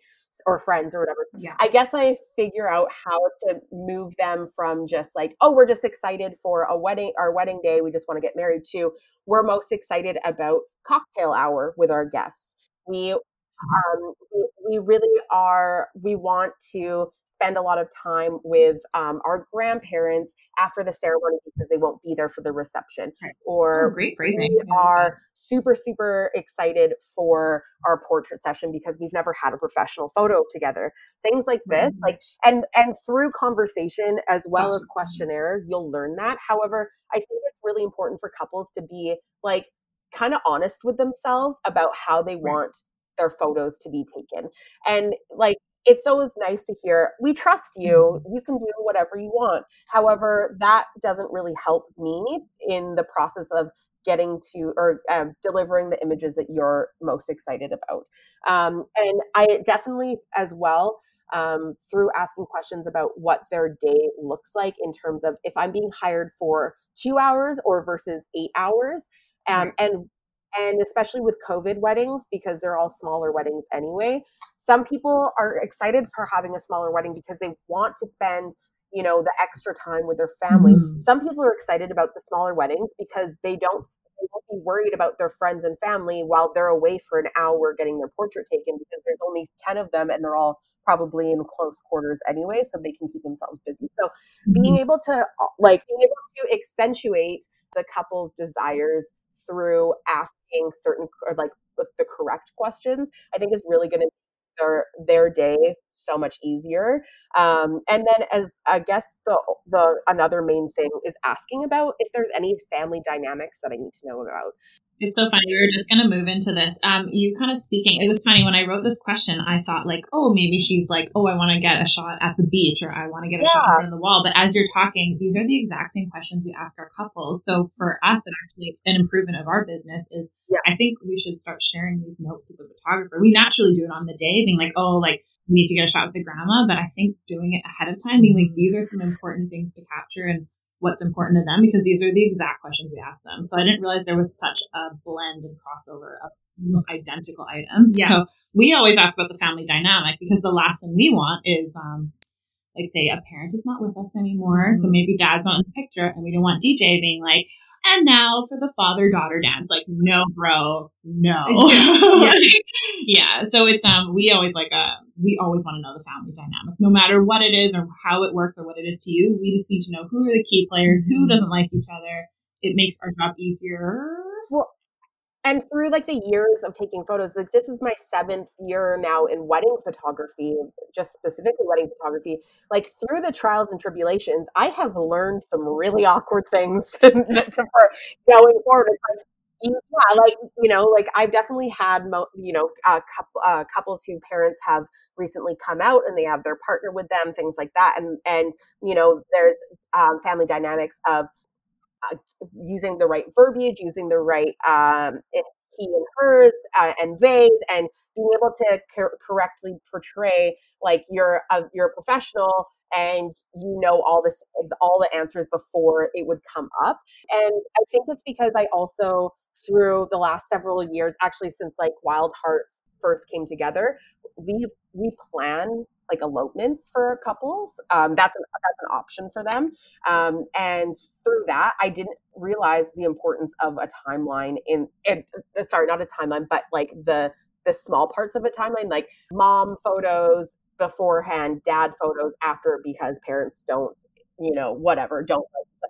or friends or whatever. Yeah. I guess I figure out how to move them from just like, oh, we're just excited for a wedding, our wedding day, we just want to get married to we're most excited about cocktail hour with our guests. We um, we, we really are we want to spend a lot of time with um, our grandparents after the ceremony because they won't be there for the reception. Right. or Oh, great phrasing. we are super super excited for our portrait session because we've never had a professional photo together. Things like this Mhm. like and and through conversation as well as questionnaire you'll learn that. However i think it's really important for couples to be like kind of honest with themselves about how they want their photos to be taken. And like it's always nice to hear we trust you. You can do whatever you want. However that doesn't really help me in the process of getting to or um, delivering the images that you're most excited about. Um, and i definitely as well um, through asking questions about what their day looks like in terms of if i'm being hired for two hours or versus eight hours um, and and especially with covid weddings because they're all smaller weddings anyway some people are excited for having a smaller wedding because they want to spend you know the extra time with their family. Mhm. some people are excited about the smaller weddings because they don't they won't be worried about their friends and family while they're away for an hour getting their portrait taken because there's only 10 of them and they're all probably in close quarters anyway so they can keep themselves busy. So being able to like being able to accentuate the couple's desires through asking certain or like the correct questions i think is really going to make their their day so much easier. Um, and then as i guess the the another main thing is asking about if there's any family dynamics that i need to know about It's so funny. We were just going to move into this. Um, you kind of speaking. It was funny when I wrote this question. I thought like, oh, maybe she's like, oh, I want to get a shot at the beach, or I want to get a shot in Yeah. front of the wall. But as you're talking, these are the exact same questions we ask our couples. So for us, and actually an improvement of our business is, Yeah. I think we should start sharing these notes with the photographer. We naturally do it on the day, being like, oh, like we need to get a shot with the grandma. But I think doing it ahead of time, being like, these are some important things to capture and what's important to them because these are the exact questions we ask them. So I didn't realize there was such a blend and crossover of almost identical items. Yeah. So we always ask about the family dynamic because the last thing we want is um like say a parent is not with us anymore. So maybe dad's not in the picture and we don't want DJ being like, and now for the father daughter dance. Like, no, bro, no. Yeah. yeah. So it's um we always like uh we always want to know the family dynamic, no matter what it is or how it works or what it is to you. We just need to know who are the key players, who mm-hmm. doesn't like each other. It makes our job easier. Well, and through like the years of taking photos like this is my seventh year now in wedding photography just specifically wedding photography like through the trials and tribulations i have learned some really awkward things to, to for going forward it's like yeah, like you know, like I've definitely had mo- you know uh, couple, uh, couples who parents have recently come out and they have their partner with them, things like that, and and you know there's um, family dynamics of uh, using the right verbiage, using the right um, he and hers uh, and theys and being able to cor- correctly portray like you're a, you're a professional and you know all this all the answers before it would come up. And i think it's because i also through the last several years actually since like wild hearts first came together we we plan like elopements for couples um, that's an that's an option for them. Um, and through that i didn't realize the importance of a timeline in, in sorry not a timeline but like the the small parts of a timeline like mom photos beforehand, dad photos after because parents don't, you know, whatever, don't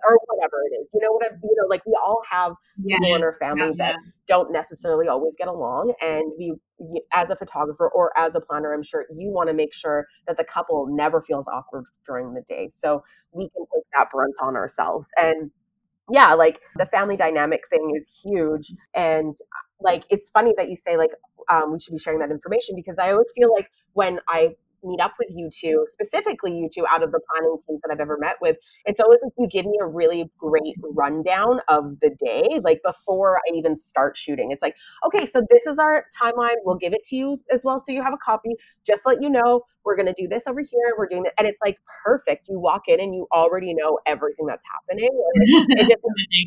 or whatever it is. You know what I you know, like we all have yes. people in our family yeah, that yeah. don't necessarily always get along and we as a photographer or as a planner, I'm sure you want to make sure that the couple never feels awkward during the day. So we can take that brunt on ourselves. And yeah, like the family dynamic thing is huge. And like it's funny that you say like um, we should be sharing that information because I always feel like when I meet up with you two, specifically you two out of the planning teams that I've ever met with, it's always like you give me a really great rundown of the day, like before I even start shooting. It's like, okay, so this is our timeline. We'll give it to you as well. So you have a copy. Just let you know, we're going to do this over here. We're doing that. And it's like perfect. You walk in and you already know everything that's happening.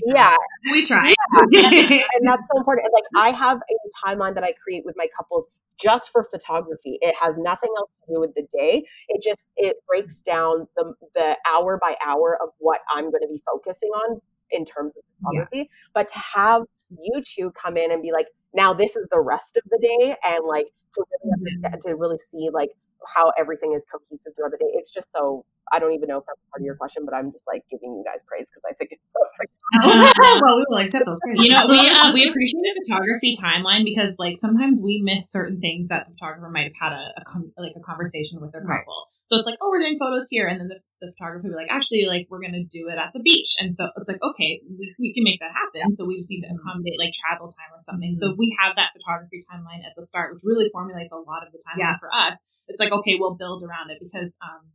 yeah. We try. Yeah. and that's so important. And like I have a timeline that I create with my couples just for photography. It has nothing else to do with the day. It just it breaks down the the hour by hour of what I'm going to be focusing on in terms of photography. Yeah. But to have you two come in and be like, now this is the rest of the day, and like to really mm-hmm. to really see like how everything is cohesive throughout the day. It's just so I don't even know if that's part of your question, but I'm just like giving you guys praise because I think it's so. well, we will accept those. You know, we uh, we appreciate a photography timeline because like sometimes we miss certain things that the photographer might have had a, a com- like a conversation with their couple. Right. So it's like, oh, we're doing photos here, and then the, the photographer will be like, actually, like we're gonna do it at the beach, and so it's like, okay, we, we can make that happen. So we just need to accommodate like travel time or something. Mm-hmm. So we have that photography timeline at the start, which really formulates a lot of the timeline yeah. for us. It's like, okay, we'll build around it because um,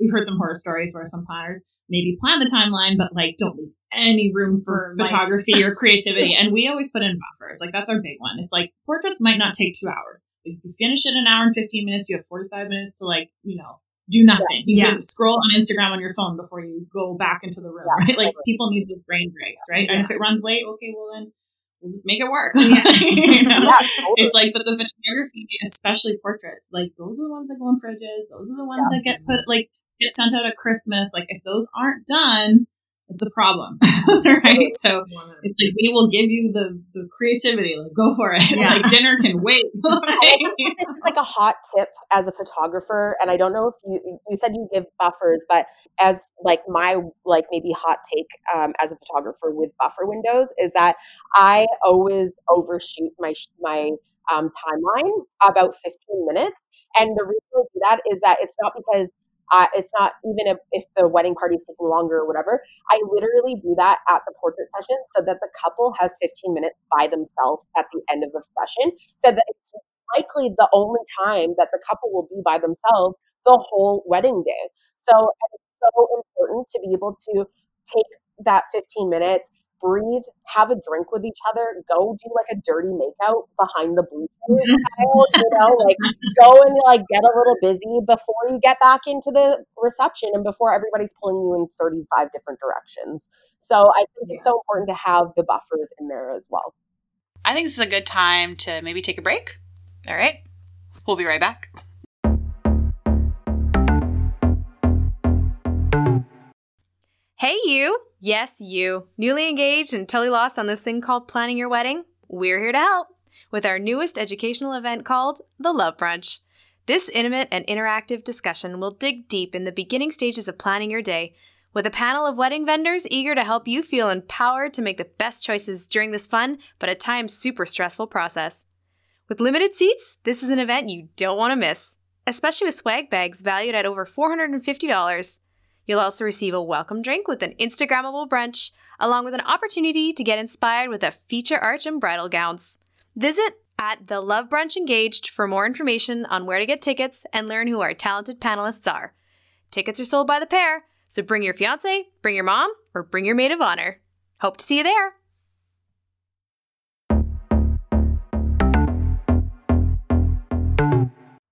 we've heard some horror stories where some planners maybe plan the timeline, but like don't leave any room for, for photography or creativity. And we always put in buffers. Like that's our big one. It's like portraits might not take two hours. If you finish it in an hour and 15 minutes, you have 45 minutes to like, you know, do nothing. You yeah. can scroll on Instagram on your phone before you go back into the room, yeah, right? Like people need those brain breaks, right? Yeah. And if it runs late, okay, well then we'll just make it work. you know? totally. It's like, but the photography, especially portraits, like those are the ones that go in fridges. Those are the ones that get put like get sent out at Christmas. Like if those aren't done, it's a problem, right? So it's like we will give you the the creativity, like go for it. Yeah. like dinner can wait. it's like a hot tip as a photographer, and I don't know if you you said you give buffers, but as like my like maybe hot take um, as a photographer with buffer windows is that I always overshoot my my um, timeline about 15 minutes, and the reason I do that is that it's not because it's not even if the wedding party is taking longer or whatever. I literally do that at the portrait session so that the couple has 15 minutes by themselves at the end of the session, so that it's likely the only time that the couple will be by themselves the whole wedding day. So it's so important to be able to take that 15 minutes breathe, have a drink with each other, go do like a dirty makeout behind the bleachers, you know, like go and like get a little busy before you get back into the reception and before everybody's pulling you in 35 different directions. So I think yes. it's so important to have the buffers in there as well. I think this is a good time to maybe take a break. All right. We'll be right back. Hey, you! Yes, you. Newly engaged and totally lost on this thing called planning your wedding? We're here to help with our newest educational event called The Love Brunch. This intimate and interactive discussion will dig deep in the beginning stages of planning your day with a panel of wedding vendors eager to help you feel empowered to make the best choices during this fun but at times super stressful process. With limited seats, this is an event you don't want to miss, especially with swag bags valued at over $450. You'll also receive a welcome drink with an Instagrammable brunch, along with an opportunity to get inspired with a feature arch and bridal gowns. Visit at the Love Brunch Engaged for more information on where to get tickets and learn who our talented panelists are. Tickets are sold by the pair, so bring your fiance, bring your mom, or bring your maid of honor. Hope to see you there.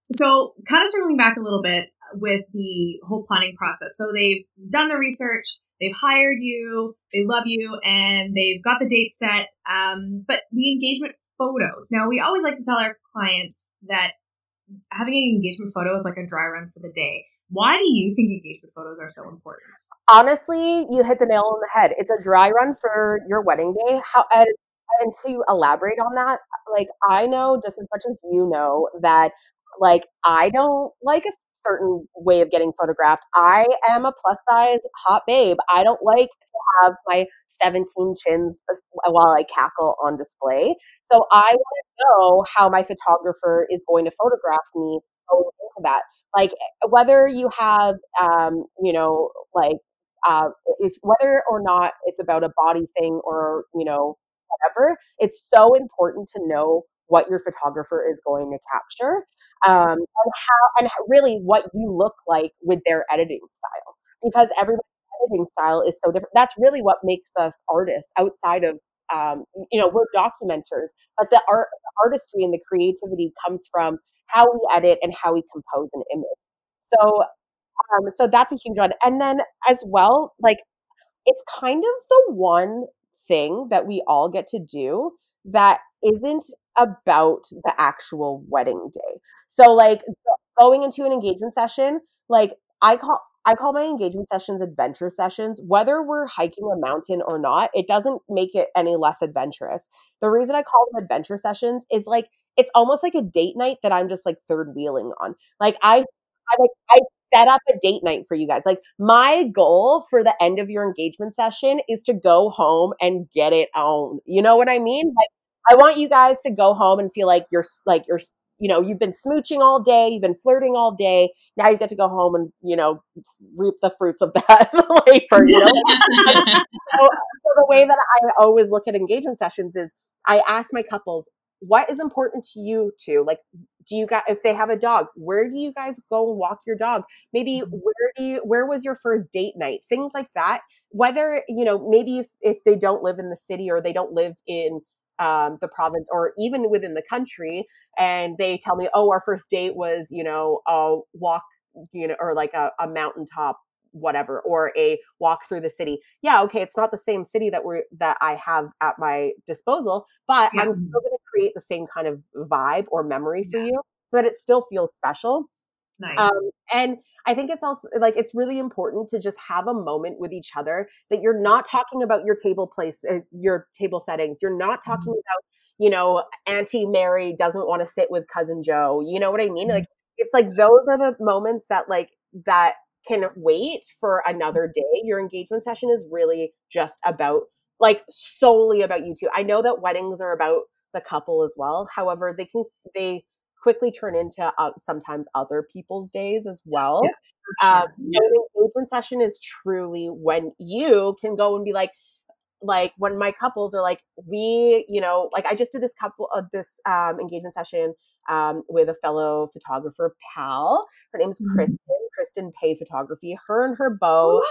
So, kind of circling back a little bit with the whole planning process. So, they've done the research, they've hired you, they love you, and they've got the date set. Um, but the engagement photos. Now, we always like to tell our clients that having an engagement photo is like a dry run for the day. Why do you think engagement photos are so important? Honestly, you hit the nail on the head. It's a dry run for your wedding day. How and, and to elaborate on that, like I know just as much as you know that like I don't like a certain way of getting photographed. I am a plus size hot babe. I don't like to have my 17 chins while I cackle on display. So I want to know how my photographer is going to photograph me going into that. Like eh, whether you have, um, you know, like uh, if whether or not it's about a body thing or you know whatever, it's so important to know what your photographer is going to capture um, and how and really what you look like with their editing style because everybody's editing style is so different. That's really what makes us artists outside of um, you know we're documenters but the art the artistry and the creativity comes from how we edit and how we compose an image. So um, so that's a huge one. And then as well like it's kind of the one thing that we all get to do that isn't about the actual wedding day. So like going into an engagement session, like I call I call my engagement sessions adventure sessions. Whether we're hiking a mountain or not, it doesn't make it any less adventurous. The reason I call them adventure sessions is like it's almost like a date night that I'm just like third wheeling on. Like I I like I set up a date night for you guys. Like my goal for the end of your engagement session is to go home and get it on. You know what I mean? Like I want you guys to go home and feel like you're like you're you know you've been smooching all day, you've been flirting all day. Now you get to go home and you know reap the fruits of that labor. You know, so, so the way that I always look at engagement sessions is I ask my couples what is important to you two like do you guys if they have a dog where do you guys go and walk your dog maybe mm-hmm. where do you where was your first date night things like that whether you know maybe if, if they don't live in the city or they don't live in um, the province or even within the country and they tell me oh our first date was you know a walk you know or like a, a mountaintop whatever or a walk through the city yeah okay it's not the same city that we're that i have at my disposal but yeah. i'm still going to create the same kind of vibe or memory for yeah. you so that it still feels special Nice. Um, and I think it's also like it's really important to just have a moment with each other that you're not talking about your table place, uh, your table settings. You're not talking mm-hmm. about, you know, Auntie Mary doesn't want to sit with cousin Joe. You know what I mean? Mm-hmm. Like it's like those are the moments that like that can wait for another day. Your engagement session is really just about like solely about you two. I know that weddings are about the couple as well. However, they can they quickly turn into uh, sometimes other people's days as well. Yeah, um, yeah. An engagement session is truly when you can go and be like, like when my couples are like, we, you know, like I just did this couple of this um, engagement session um, with a fellow photographer pal. Her name's mm-hmm. Kristen. Kristen Pay Photography. Her and her beau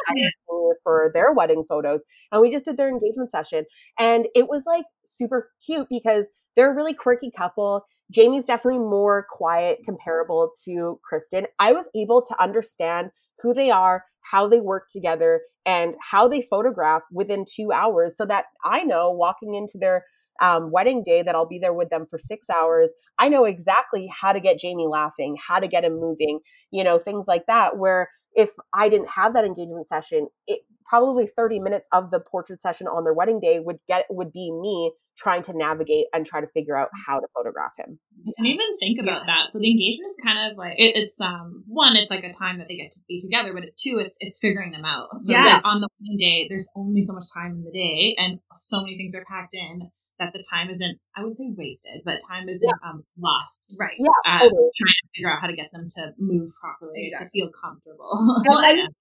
oh, for their wedding photos, and we just did their engagement session, and it was like super cute because they're a really quirky couple. Jamie's definitely more quiet, comparable to Kristen. I was able to understand who they are, how they work together, and how they photograph within two hours so that I know walking into their um, wedding day that I'll be there with them for six hours. I know exactly how to get Jamie laughing, how to get him moving, you know, things like that. Where if I didn't have that engagement session, it probably 30 minutes of the portrait session on their wedding day would get would be me trying to navigate and try to figure out how to photograph him. Yes. And even think about yes. that. So the engagement is kind of like it, it's um one, it's like a time that they get to be together, but it, two, it's it's figuring them out. So yes. on the wedding day, there's only so much time in the day, and so many things are packed in that the time isn't I would say wasted, but time isn't yeah. um, lost. Right. Yeah, uh, totally. Trying to figure out how to get them to move properly exactly. to feel comfortable. Well, I just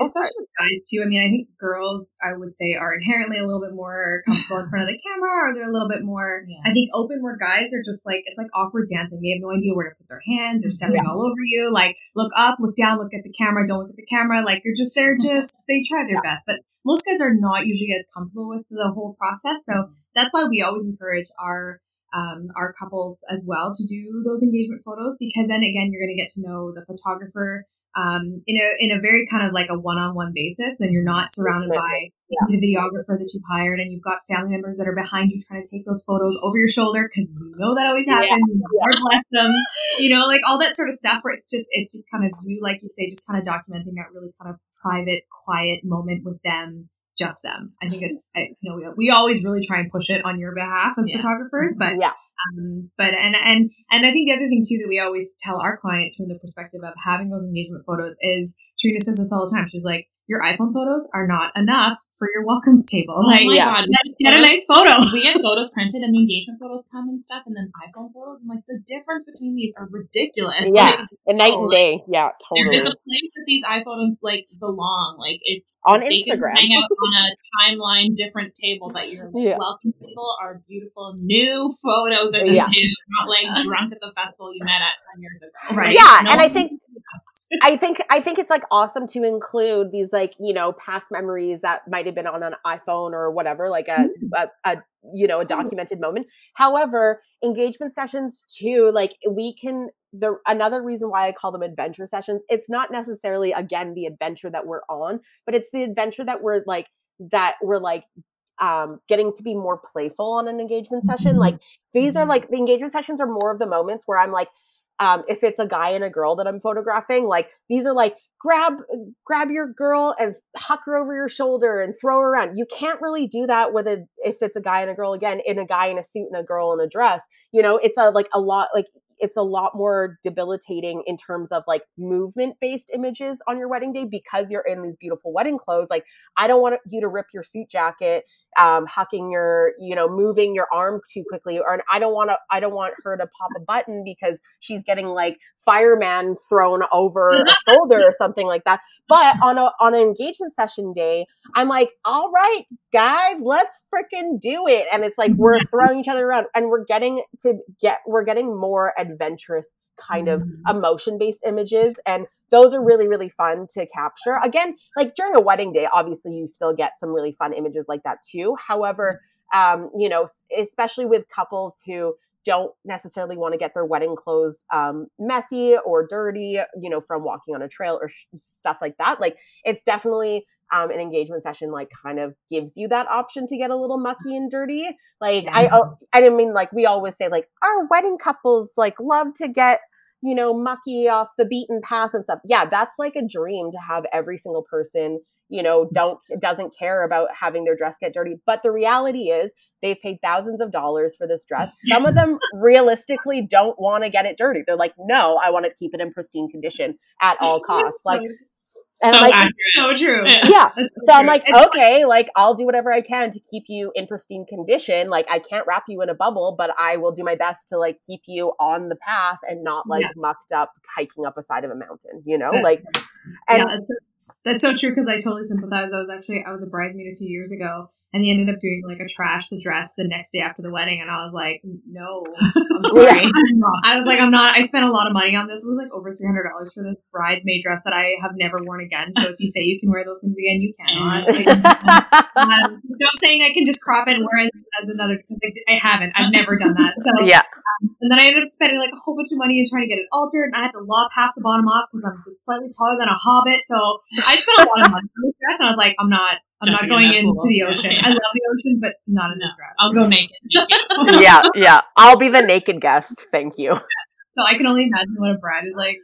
especially with guys too. I mean, I think girls, I would say, are inherently a little bit more comfortable in front of the camera, or they're a little bit more, yeah. I think, open. Where guys are just like it's like awkward dancing. They have no idea where to put their hands. They're stepping yeah. all over you. Like look up, look down, look at the camera. Don't look at the camera. Like you're just they're just they try their yeah. best, but most guys are not usually as comfortable with the whole process. So that's why we always encourage our um, our couples as well to do those engagement photos because then again you're going to get to know the photographer um, in a in a very kind of like a one on one basis. Then you're not surrounded by yeah. the videographer that you've hired, and you've got family members that are behind you trying to take those photos over your shoulder because you know that always happens. Yeah. Lord bless them, you know, like all that sort of stuff. Where it's just it's just kind of you, like you say, just kind of documenting that really kind of private, quiet moment with them just them. I think it's I, you know we, we always really try and push it on your behalf as yeah. photographers, but yeah. Um, but and and and I think the other thing too that we always tell our clients from the perspective of having those engagement photos is Tarina says this all the time. She's like, your iPhone photos are not enough for your welcome table. Oh like, my yeah. god, get, get a nice photo. we get photos printed, and the engagement photos come and stuff, and then iPhone photos. I'm like, the difference between these are ridiculous. Yeah, like, a night oh, and day. Yeah, totally. There's a place that these iPhones like belong. Like it's on Instagram. hang out on a timeline, different table, but your yeah. welcome table are beautiful new photos of the yeah. two, not like drunk at the festival you met at ten years ago. Right? Yeah, no and I think I think I think it's like awesome to include these like you know past memories that might have been on an iPhone or whatever, like a, mm-hmm. a, a you know a documented moment. However, engagement sessions too, like we can the another reason why I call them adventure sessions. It's not necessarily again the adventure that we're on, but it's the adventure that we're like that we're like um, getting to be more playful on an engagement session. Like these are mm-hmm. like the engagement sessions are more of the moments where I'm like um, if it's a guy and a girl that I'm photographing, like these are like grab grab your girl and huck her over your shoulder and throw her around. You can't really do that with a if it's a guy and a girl again in a guy in a suit and a girl in a dress. You know, it's a like a lot like it's a lot more debilitating in terms of like movement based images on your wedding day because you're in these beautiful wedding clothes. Like, I don't want you to rip your suit jacket, um, hucking your, you know, moving your arm too quickly, or I don't want to, I don't want her to pop a button because she's getting like fireman thrown over a shoulder or something like that. But on a on an engagement session day, I'm like, all right, guys, let's freaking do it. And it's like we're throwing each other around and we're getting to get we're getting more adventurous kind of mm-hmm. emotion based images and those are really really fun to capture again like during a wedding day obviously you still get some really fun images like that too however um you know especially with couples who don't necessarily want to get their wedding clothes um, messy or dirty, you know, from walking on a trail or sh- stuff like that. Like, it's definitely um, an engagement session like kind of gives you that option to get a little mucky and dirty. Like yeah. I, I mean, like we always say, like our wedding couples like love to get you know mucky off the beaten path and stuff. Yeah, that's like a dream to have every single person you know don't doesn't care about having their dress get dirty but the reality is they've paid thousands of dollars for this dress some of them realistically don't want to get it dirty they're like no i want to keep it in pristine condition at all costs like and so like, so true. Yeah. so, so I'm like, okay, like I'll do whatever I can to keep you in pristine condition. Like I can't wrap you in a bubble, but I will do my best to like keep you on the path and not like yeah. mucked up hiking up a side of a mountain, you know? Like and yeah, that's, that's so true because I totally sympathize. I was actually I was a bridesmaid a few years ago and he ended up doing like a trash the dress the next day after the wedding and i was like no i'm sorry. I was like i'm not i spent a lot of money on this. It was like over $300 for the bridesmaid dress that i have never worn again. So if you say you can wear those things again you cannot. Like, um, i'm saying i can just crop it and wear it as another because I, I haven't. I've never done that. So yeah. um, and then I ended up spending like a whole bunch of money and trying to get it altered, and I had to lop half the bottom off because I'm slightly taller than a hobbit. So I spent a lot of money on this dress, and I was like, I'm not, I'm not going in into the ocean. I love the ocean, but not in this dress. I'll go naked. yeah, yeah. I'll be the naked guest. Thank you. So I can only imagine what a bride is like.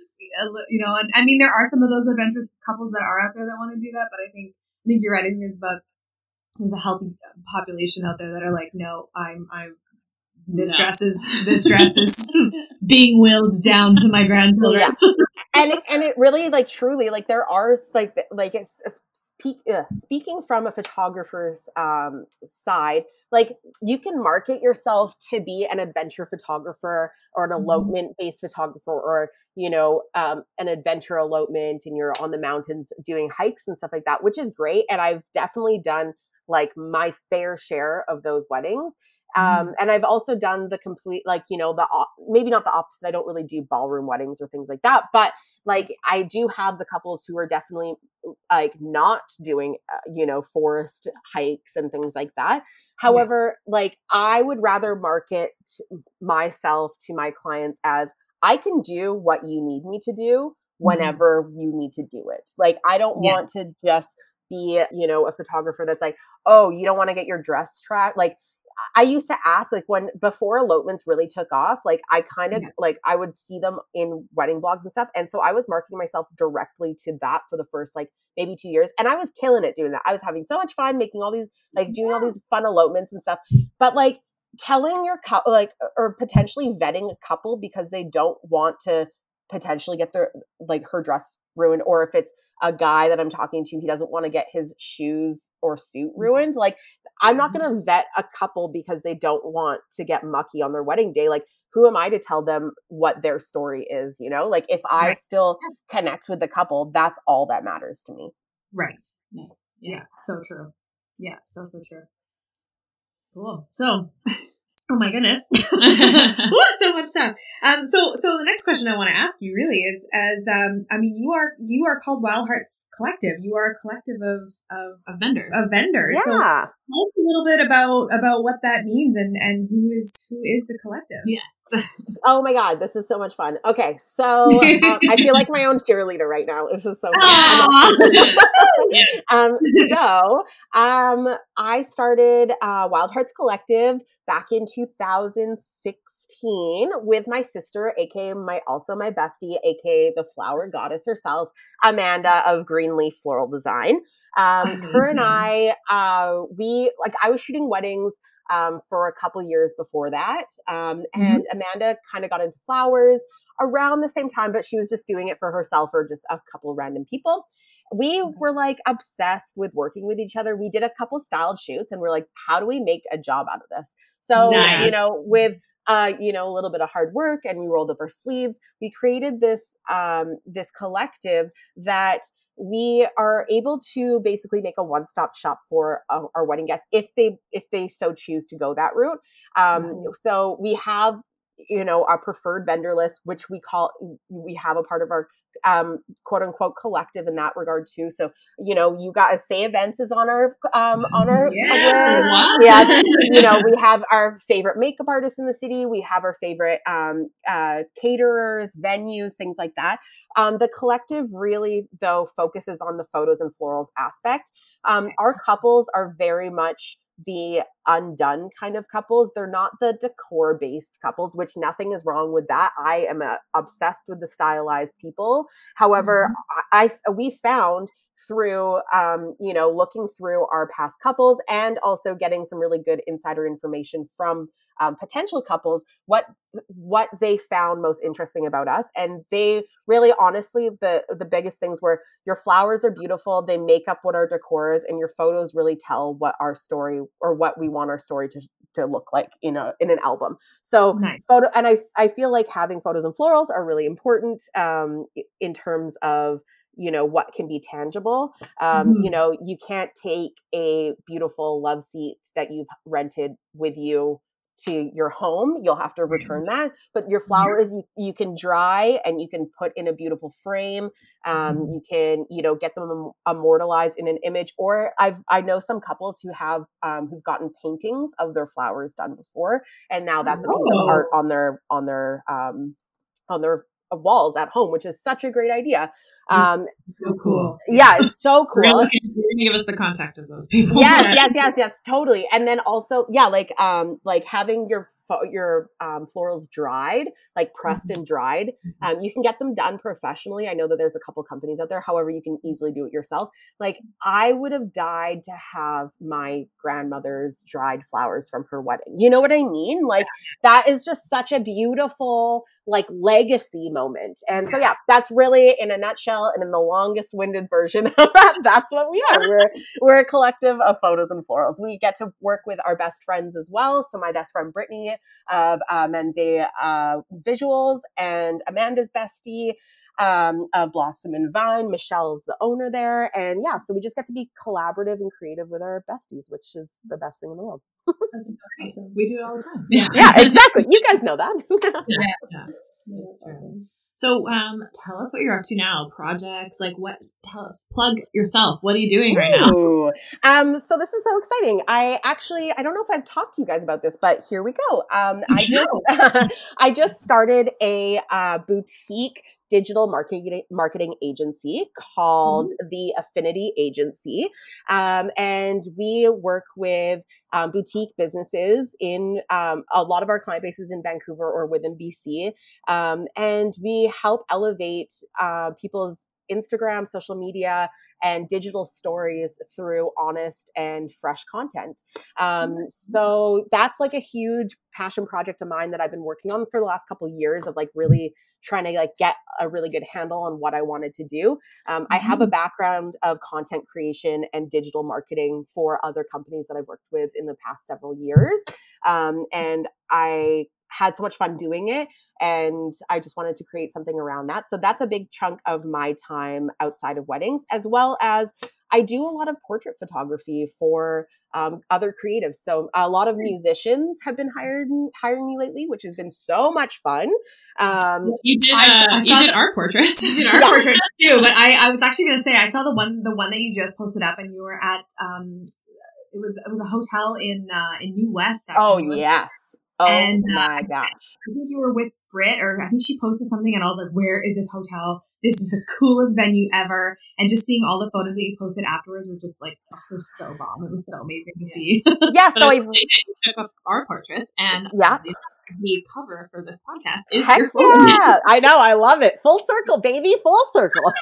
You know, and I mean, there are some of those adventurous couples that are out there that want to do that, but I think I think you're right. I think there's about there's a healthy uh, population out there that are like, no, I'm I'm this no. dress is this dress is being willed down to my grandchildren. Yeah. and it, and it really like truly like there are like like it's, speak, uh, speaking from a photographer's um, side, like you can market yourself to be an adventure photographer or an mm-hmm. elopement based photographer or, you know, um, an adventure elopement and you're on the mountains doing hikes and stuff like that, which is great. And I've definitely done like my fair share of those weddings. Mm-hmm. Um, and I've also done the complete, like, you know, the maybe not the opposite. I don't really do ballroom weddings or things like that, but like I do have the couples who are definitely like not doing, uh, you know, forest hikes and things like that. However, yeah. like I would rather market myself to my clients as I can do what you need me to do mm-hmm. whenever mm-hmm. you need to do it. Like I don't yeah. want to just be, you know, a photographer that's like, oh, you don't want to get your dress tracked. Like I used to ask, like, when before elopements really took off, like, I kind of yeah. like I would see them in wedding blogs and stuff. And so I was marketing myself directly to that for the first like maybe two years. And I was killing it doing that. I was having so much fun making all these, like, doing all these fun elopements and stuff. But like, telling your couple like or potentially vetting a couple because they don't want to potentially get their like her dress ruined or if it's a guy that I'm talking to he doesn't want to get his shoes or suit mm-hmm. ruined like I'm not mm-hmm. going to vet a couple because they don't want to get mucky on their wedding day like who am I to tell them what their story is you know? Like if I right. still connect with the couple that's all that matters to me. Right. Yeah, yeah. so true. Yeah. So so true. Cool. So Oh my goodness. Ooh, so much stuff. Um, so, so the next question I want to ask you really is, as, um, I mean, you are, you are called Wild Hearts Collective. You are a collective of, of, of vendors, of vendors. Yeah. So tell us a little bit about, about what that means and, and who is, who is the collective. Yes. oh my God. This is so much fun. Okay. So um, I feel like my own cheerleader right now. This is so fun. um, so, um, I started, uh, Wild Hearts Collective back in 2016 with my sister, aka my also my bestie, aka the flower goddess herself, Amanda of Greenleaf Floral Design. Um, her and I, uh, we like I was shooting weddings um, for a couple years before that, um, mm-hmm. and Amanda kind of got into flowers around the same time, but she was just doing it for herself or just a couple random people we were like obsessed with working with each other. We did a couple styled shoots and we're like, how do we make a job out of this? So, nice. you know, with uh, you know, a little bit of hard work and we rolled up our sleeves, we created this um this collective that we are able to basically make a one-stop shop for uh, our wedding guests if they if they so choose to go that route um, mm-hmm. so we have you know our preferred vendor list which we call we have a part of our um, quote unquote collective in that regard too. So you know, you got say events is on our um, on our yeah. yeah. You know, we have our favorite makeup artists in the city. We have our favorite um, uh, caterers, venues, things like that. Um, the collective really though focuses on the photos and florals aspect. Um, our couples are very much the undone kind of couples. They're not the decor based couples, which nothing is wrong with that. I am uh, obsessed with the stylized people. However, mm-hmm. I, I we found through um, you know looking through our past couples and also getting some really good insider information from um, potential couples what what they found most interesting about us and they really honestly the the biggest things were your flowers are beautiful they make up what our decor is and your photos really tell what our story or what we want our story to to look like in a in an album so nice. photo and i i feel like having photos and florals are really important um in terms of you know what can be tangible um, mm-hmm. you know you can't take a beautiful love seat that you've rented with you to your home you'll have to return that but your flowers you, you can dry and you can put in a beautiful frame um, mm-hmm. you can you know get them immortalized in an image or i've i know some couples who have um, who've gotten paintings of their flowers done before and now that's a piece of art on their on their um, on their walls at home, which is such a great idea. Um, so cool. Yeah, it's so cool. To give us the contact of those people. Yes, yes, yes, yes, totally. And then also, yeah, like, um, like having your your um, florals dried, like pressed and dried. Um, you can get them done professionally. I know that there's a couple companies out there. However, you can easily do it yourself. Like I would have died to have my grandmother's dried flowers from her wedding. You know what I mean? Like that is just such a beautiful like legacy moment. And so yeah, that's really in a nutshell and in the longest winded version of that, that's what we are. We're we're a collective of photos and florals. We get to work with our best friends as well. So my best friend Brittany of uh, Menze uh, Visuals and Amanda's bestie um, of Blossom and Vine. Michelle's the owner there. And yeah, so we just get to be collaborative and creative with our besties, which is the best thing in the world. That's awesome. We do it all the time. Yeah, yeah exactly. You guys know that. yeah. yeah. That's awesome. So, um, tell us what you're up to now. Projects, like what? Tell us. Plug yourself. What are you doing right now? Ooh. Um, so this is so exciting. I actually, I don't know if I've talked to you guys about this, but here we go. Um, I just, I just started a uh, boutique digital marketing marketing agency called mm-hmm. the Affinity Agency, um, and we work with um, boutique businesses in um, a lot of our client bases in Vancouver or within BC, um, and we help elevate uh, people's Instagram, social media, and digital stories through honest and fresh content. Um, so that's like a huge passion project of mine that I've been working on for the last couple of years of like really trying to like get a really good handle on what I wanted to do. Um, I have a mm-hmm. background of content creation and digital marketing for other companies that I've worked with in the past several years. Um, and I had so much fun doing it and i just wanted to create something around that so that's a big chunk of my time outside of weddings as well as i do a lot of portrait photography for um, other creatives so a lot of musicians have been hired hiring me lately which has been so much fun um, you did uh, I, I you did the, our portraits you did our yeah. portraits too but I, I was actually going to say i saw the one the one that you just posted up and you were at um, it was it was a hotel in uh, in New West. Actually. Oh yes, Oh and, uh, my gosh. I think you were with Brit, or I think she posted something, and I was like, where is this hotel? This is the coolest venue ever. And just seeing all the photos that you posted afterwards were just like, oh, they're so bomb. It was so amazing to see. yeah, so I took up our portraits, and yeah. the cover for this podcast is Heck your yeah. I know, I love it. Full circle, baby, full circle.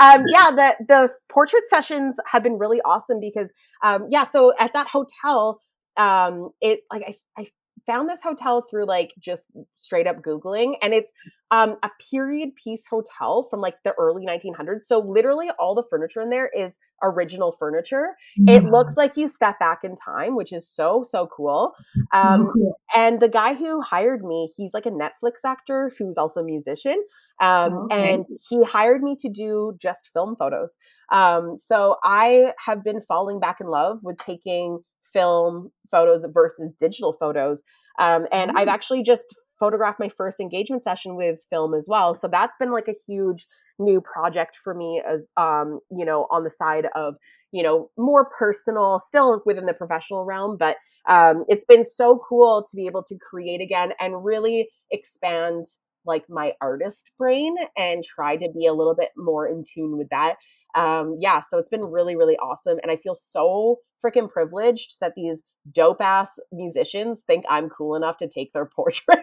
um, yeah, the the portrait sessions have been really awesome because um, yeah, so at that hotel, um, it like I, I found this hotel through like just straight up googling and it's um, a period piece hotel from like the early 1900s so literally all the furniture in there is original furniture yeah. it looks like you step back in time which is so so cool um, so cool. and the guy who hired me he's like a netflix actor who's also a musician um, oh, okay. and he hired me to do just film photos um, so i have been falling back in love with taking film photos versus digital photos. Um, and mm-hmm. I've actually just photographed my first engagement session with film as well. So that's been like a huge new project for me as, um, you know, on the side of, you know, more personal, still within the professional realm, but um, it's been so cool to be able to create again and really expand like my artist brain and try to be a little bit more in tune with that. Um, yeah, so it's been really, really awesome. And I feel so freaking privileged that these dope ass musicians think I'm cool enough to take their portrait.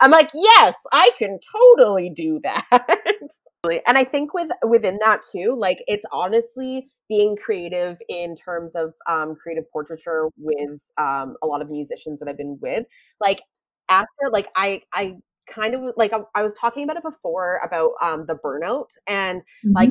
I'm like, yes, I can totally do that. and I think with within that too, like it's honestly being creative in terms of um, creative portraiture with um, a lot of musicians that I've been with. Like after, like I I kind of like I, I was talking about it before about um, the burnout and mm-hmm. like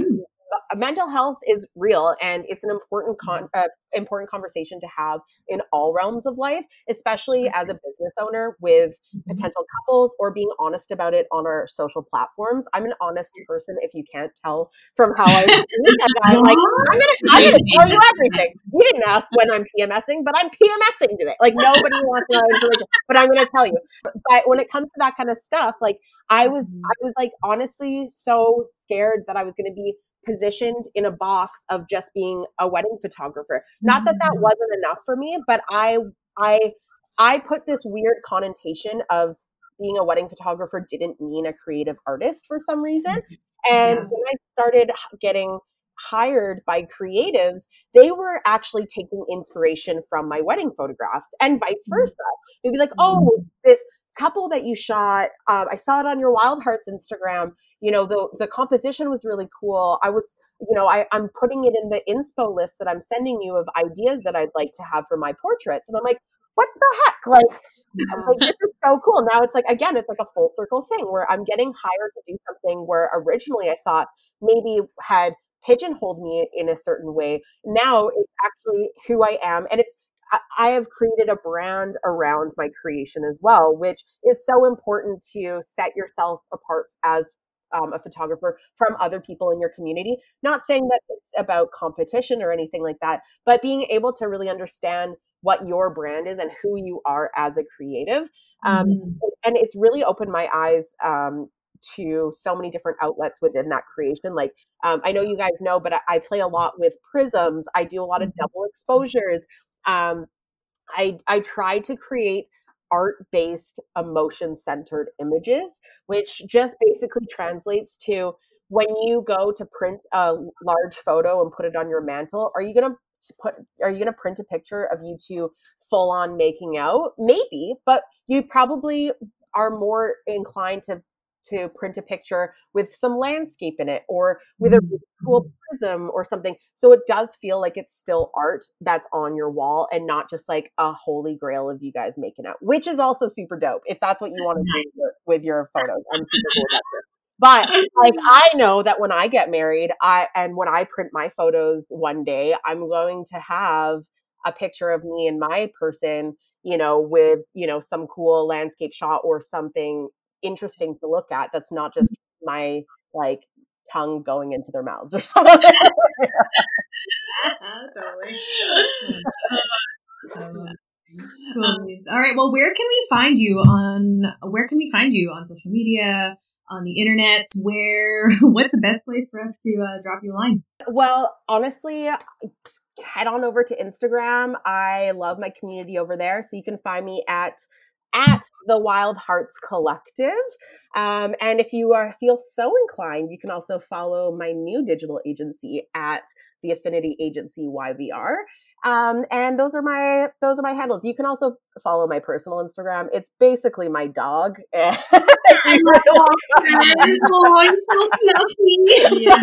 mental health is real and it's an important con- uh, important conversation to have in all realms of life especially as a business owner with mm-hmm. potential couples or being honest about it on our social platforms. I'm an honest person if you can't tell from how i i'm like i'm gonna i'm gonna tell you everything. You didn't ask when i'm pmsing but i'm pmsing today. Like nobody wants to know information but i'm gonna tell you. But when it comes to that kind of stuff like i was mm-hmm. i was like honestly so scared that i was gonna be positioned in a box of just being a wedding photographer. Not that that mm. wasn't enough for me, but I I I put this weird connotation of being a wedding photographer didn't mean a creative artist for some reason. Mm-hmm. And yeah. when I started getting hired by creatives, they were actually taking inspiration from my wedding photographs and vice Mm-hmm. versa. They'd be like, oh, this couple that you shot, um, I saw it on your Wild Hearts Instagram. You know, the the composition was really cool. I was, you know, I, I'm putting it in the inspo list that I'm sending you of ideas that I'd like to have for my portraits. And I'm like, what the heck? Like, like, this is so cool. Now it's like again, it's like a full circle thing where I'm getting hired to do something where originally I thought maybe had pigeonholed me in a certain way. Now it's actually who I am, and it's I- have created a brand around my creation as well, which is so important to set yourself apart as um, a photographer from other people in your community. Not saying that it's about competition or anything like that, but being able to really understand what your brand is and who you are as a creative. Um, Mhm. and it's really opened my eyes um, to so many different outlets within that creation. Like um, I know you guys know, but I, I play a lot with prisms. I do a lot of Mhm. double exposures. Um, I I try to create art based emotion centered images, which just basically translates to when you go to print a large photo and put it on your mantle, are you gonna put are you gonna print a picture of you two full on making out? Maybe, but you probably are more inclined to to print a picture with some landscape in it or with a mm. cool prism or something. So it does feel like it's still art that's on your wall and not just like a holy grail of you guys making out, which is also super dope if that's what you want to do with your, photos. I'm super cool with that. But like I know that when I get married, I and when I print my photos one day, I'm going to have a picture of me and my person, you know, with, you know, some cool landscape shot or something interesting to look at that's not just mm-hmm. my like tongue going into their mouths or something. Uh-huh, totally. Mm. So, cool. Um, beans. All right. Well, where can we find you on? Where can we find you on social media, on the internet? Where? What's the best place for us to uh, drop you a line? Well, honestly, uh, head on over to Instagram. I love my community over there. So you can find me at at the Wild Hearts Collective. Um, and if you are feel so inclined, you can also follow my new digital agency at the Affinity Agency YVR. Um, and those are my those are my handles. You can also follow my personal Instagram. It's basically my dog. oh, I'm so fluffy. Yeah.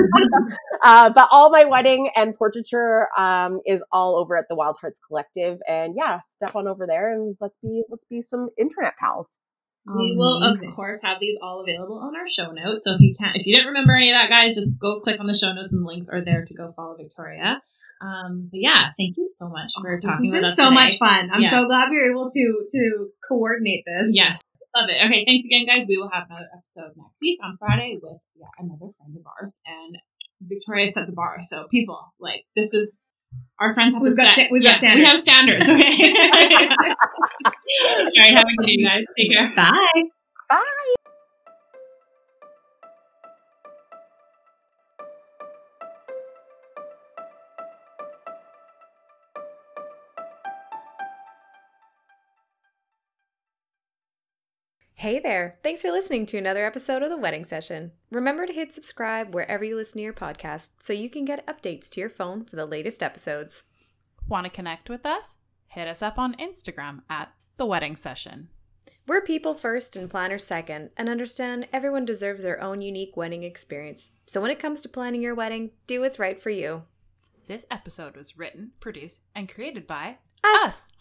uh, but all my wedding and portraiture um, is all over at the Wild Hearts Collective, and yeah, step on over there and let's be let's be some internet pals. We will, of course, have these all available on our show notes. So if you can't, if you didn't remember any of that, guys, just go click on the show notes and the links are there to go follow Victoria. Um, but yeah, thank you so much for This has talking been with us. so today. much fun. I'm Yeah. so glad we were able to to coordinate this. Yes, love it. Okay, thanks again, guys. We will have another episode next week on Friday with yeah, another friend of ours, and Victoria set the bar. So people, like, this is our friends have We've got set. sta- we've got Yeah, We have standards. standards. Okay. All right. Have a good day, guys. Take care. Bye. Bye. Hey there! Thanks for listening to another episode of The Wedding Session. Remember to hit subscribe wherever you listen to your podcast so you can get updates to your phone for the latest episodes. Want to connect with us? Hit us up on Instagram at The Wedding Session. We're people first and planners second, and understand everyone deserves their own unique wedding experience. So when it comes to planning your wedding, do what's right for you. This episode was written, produced, and created by Us! us.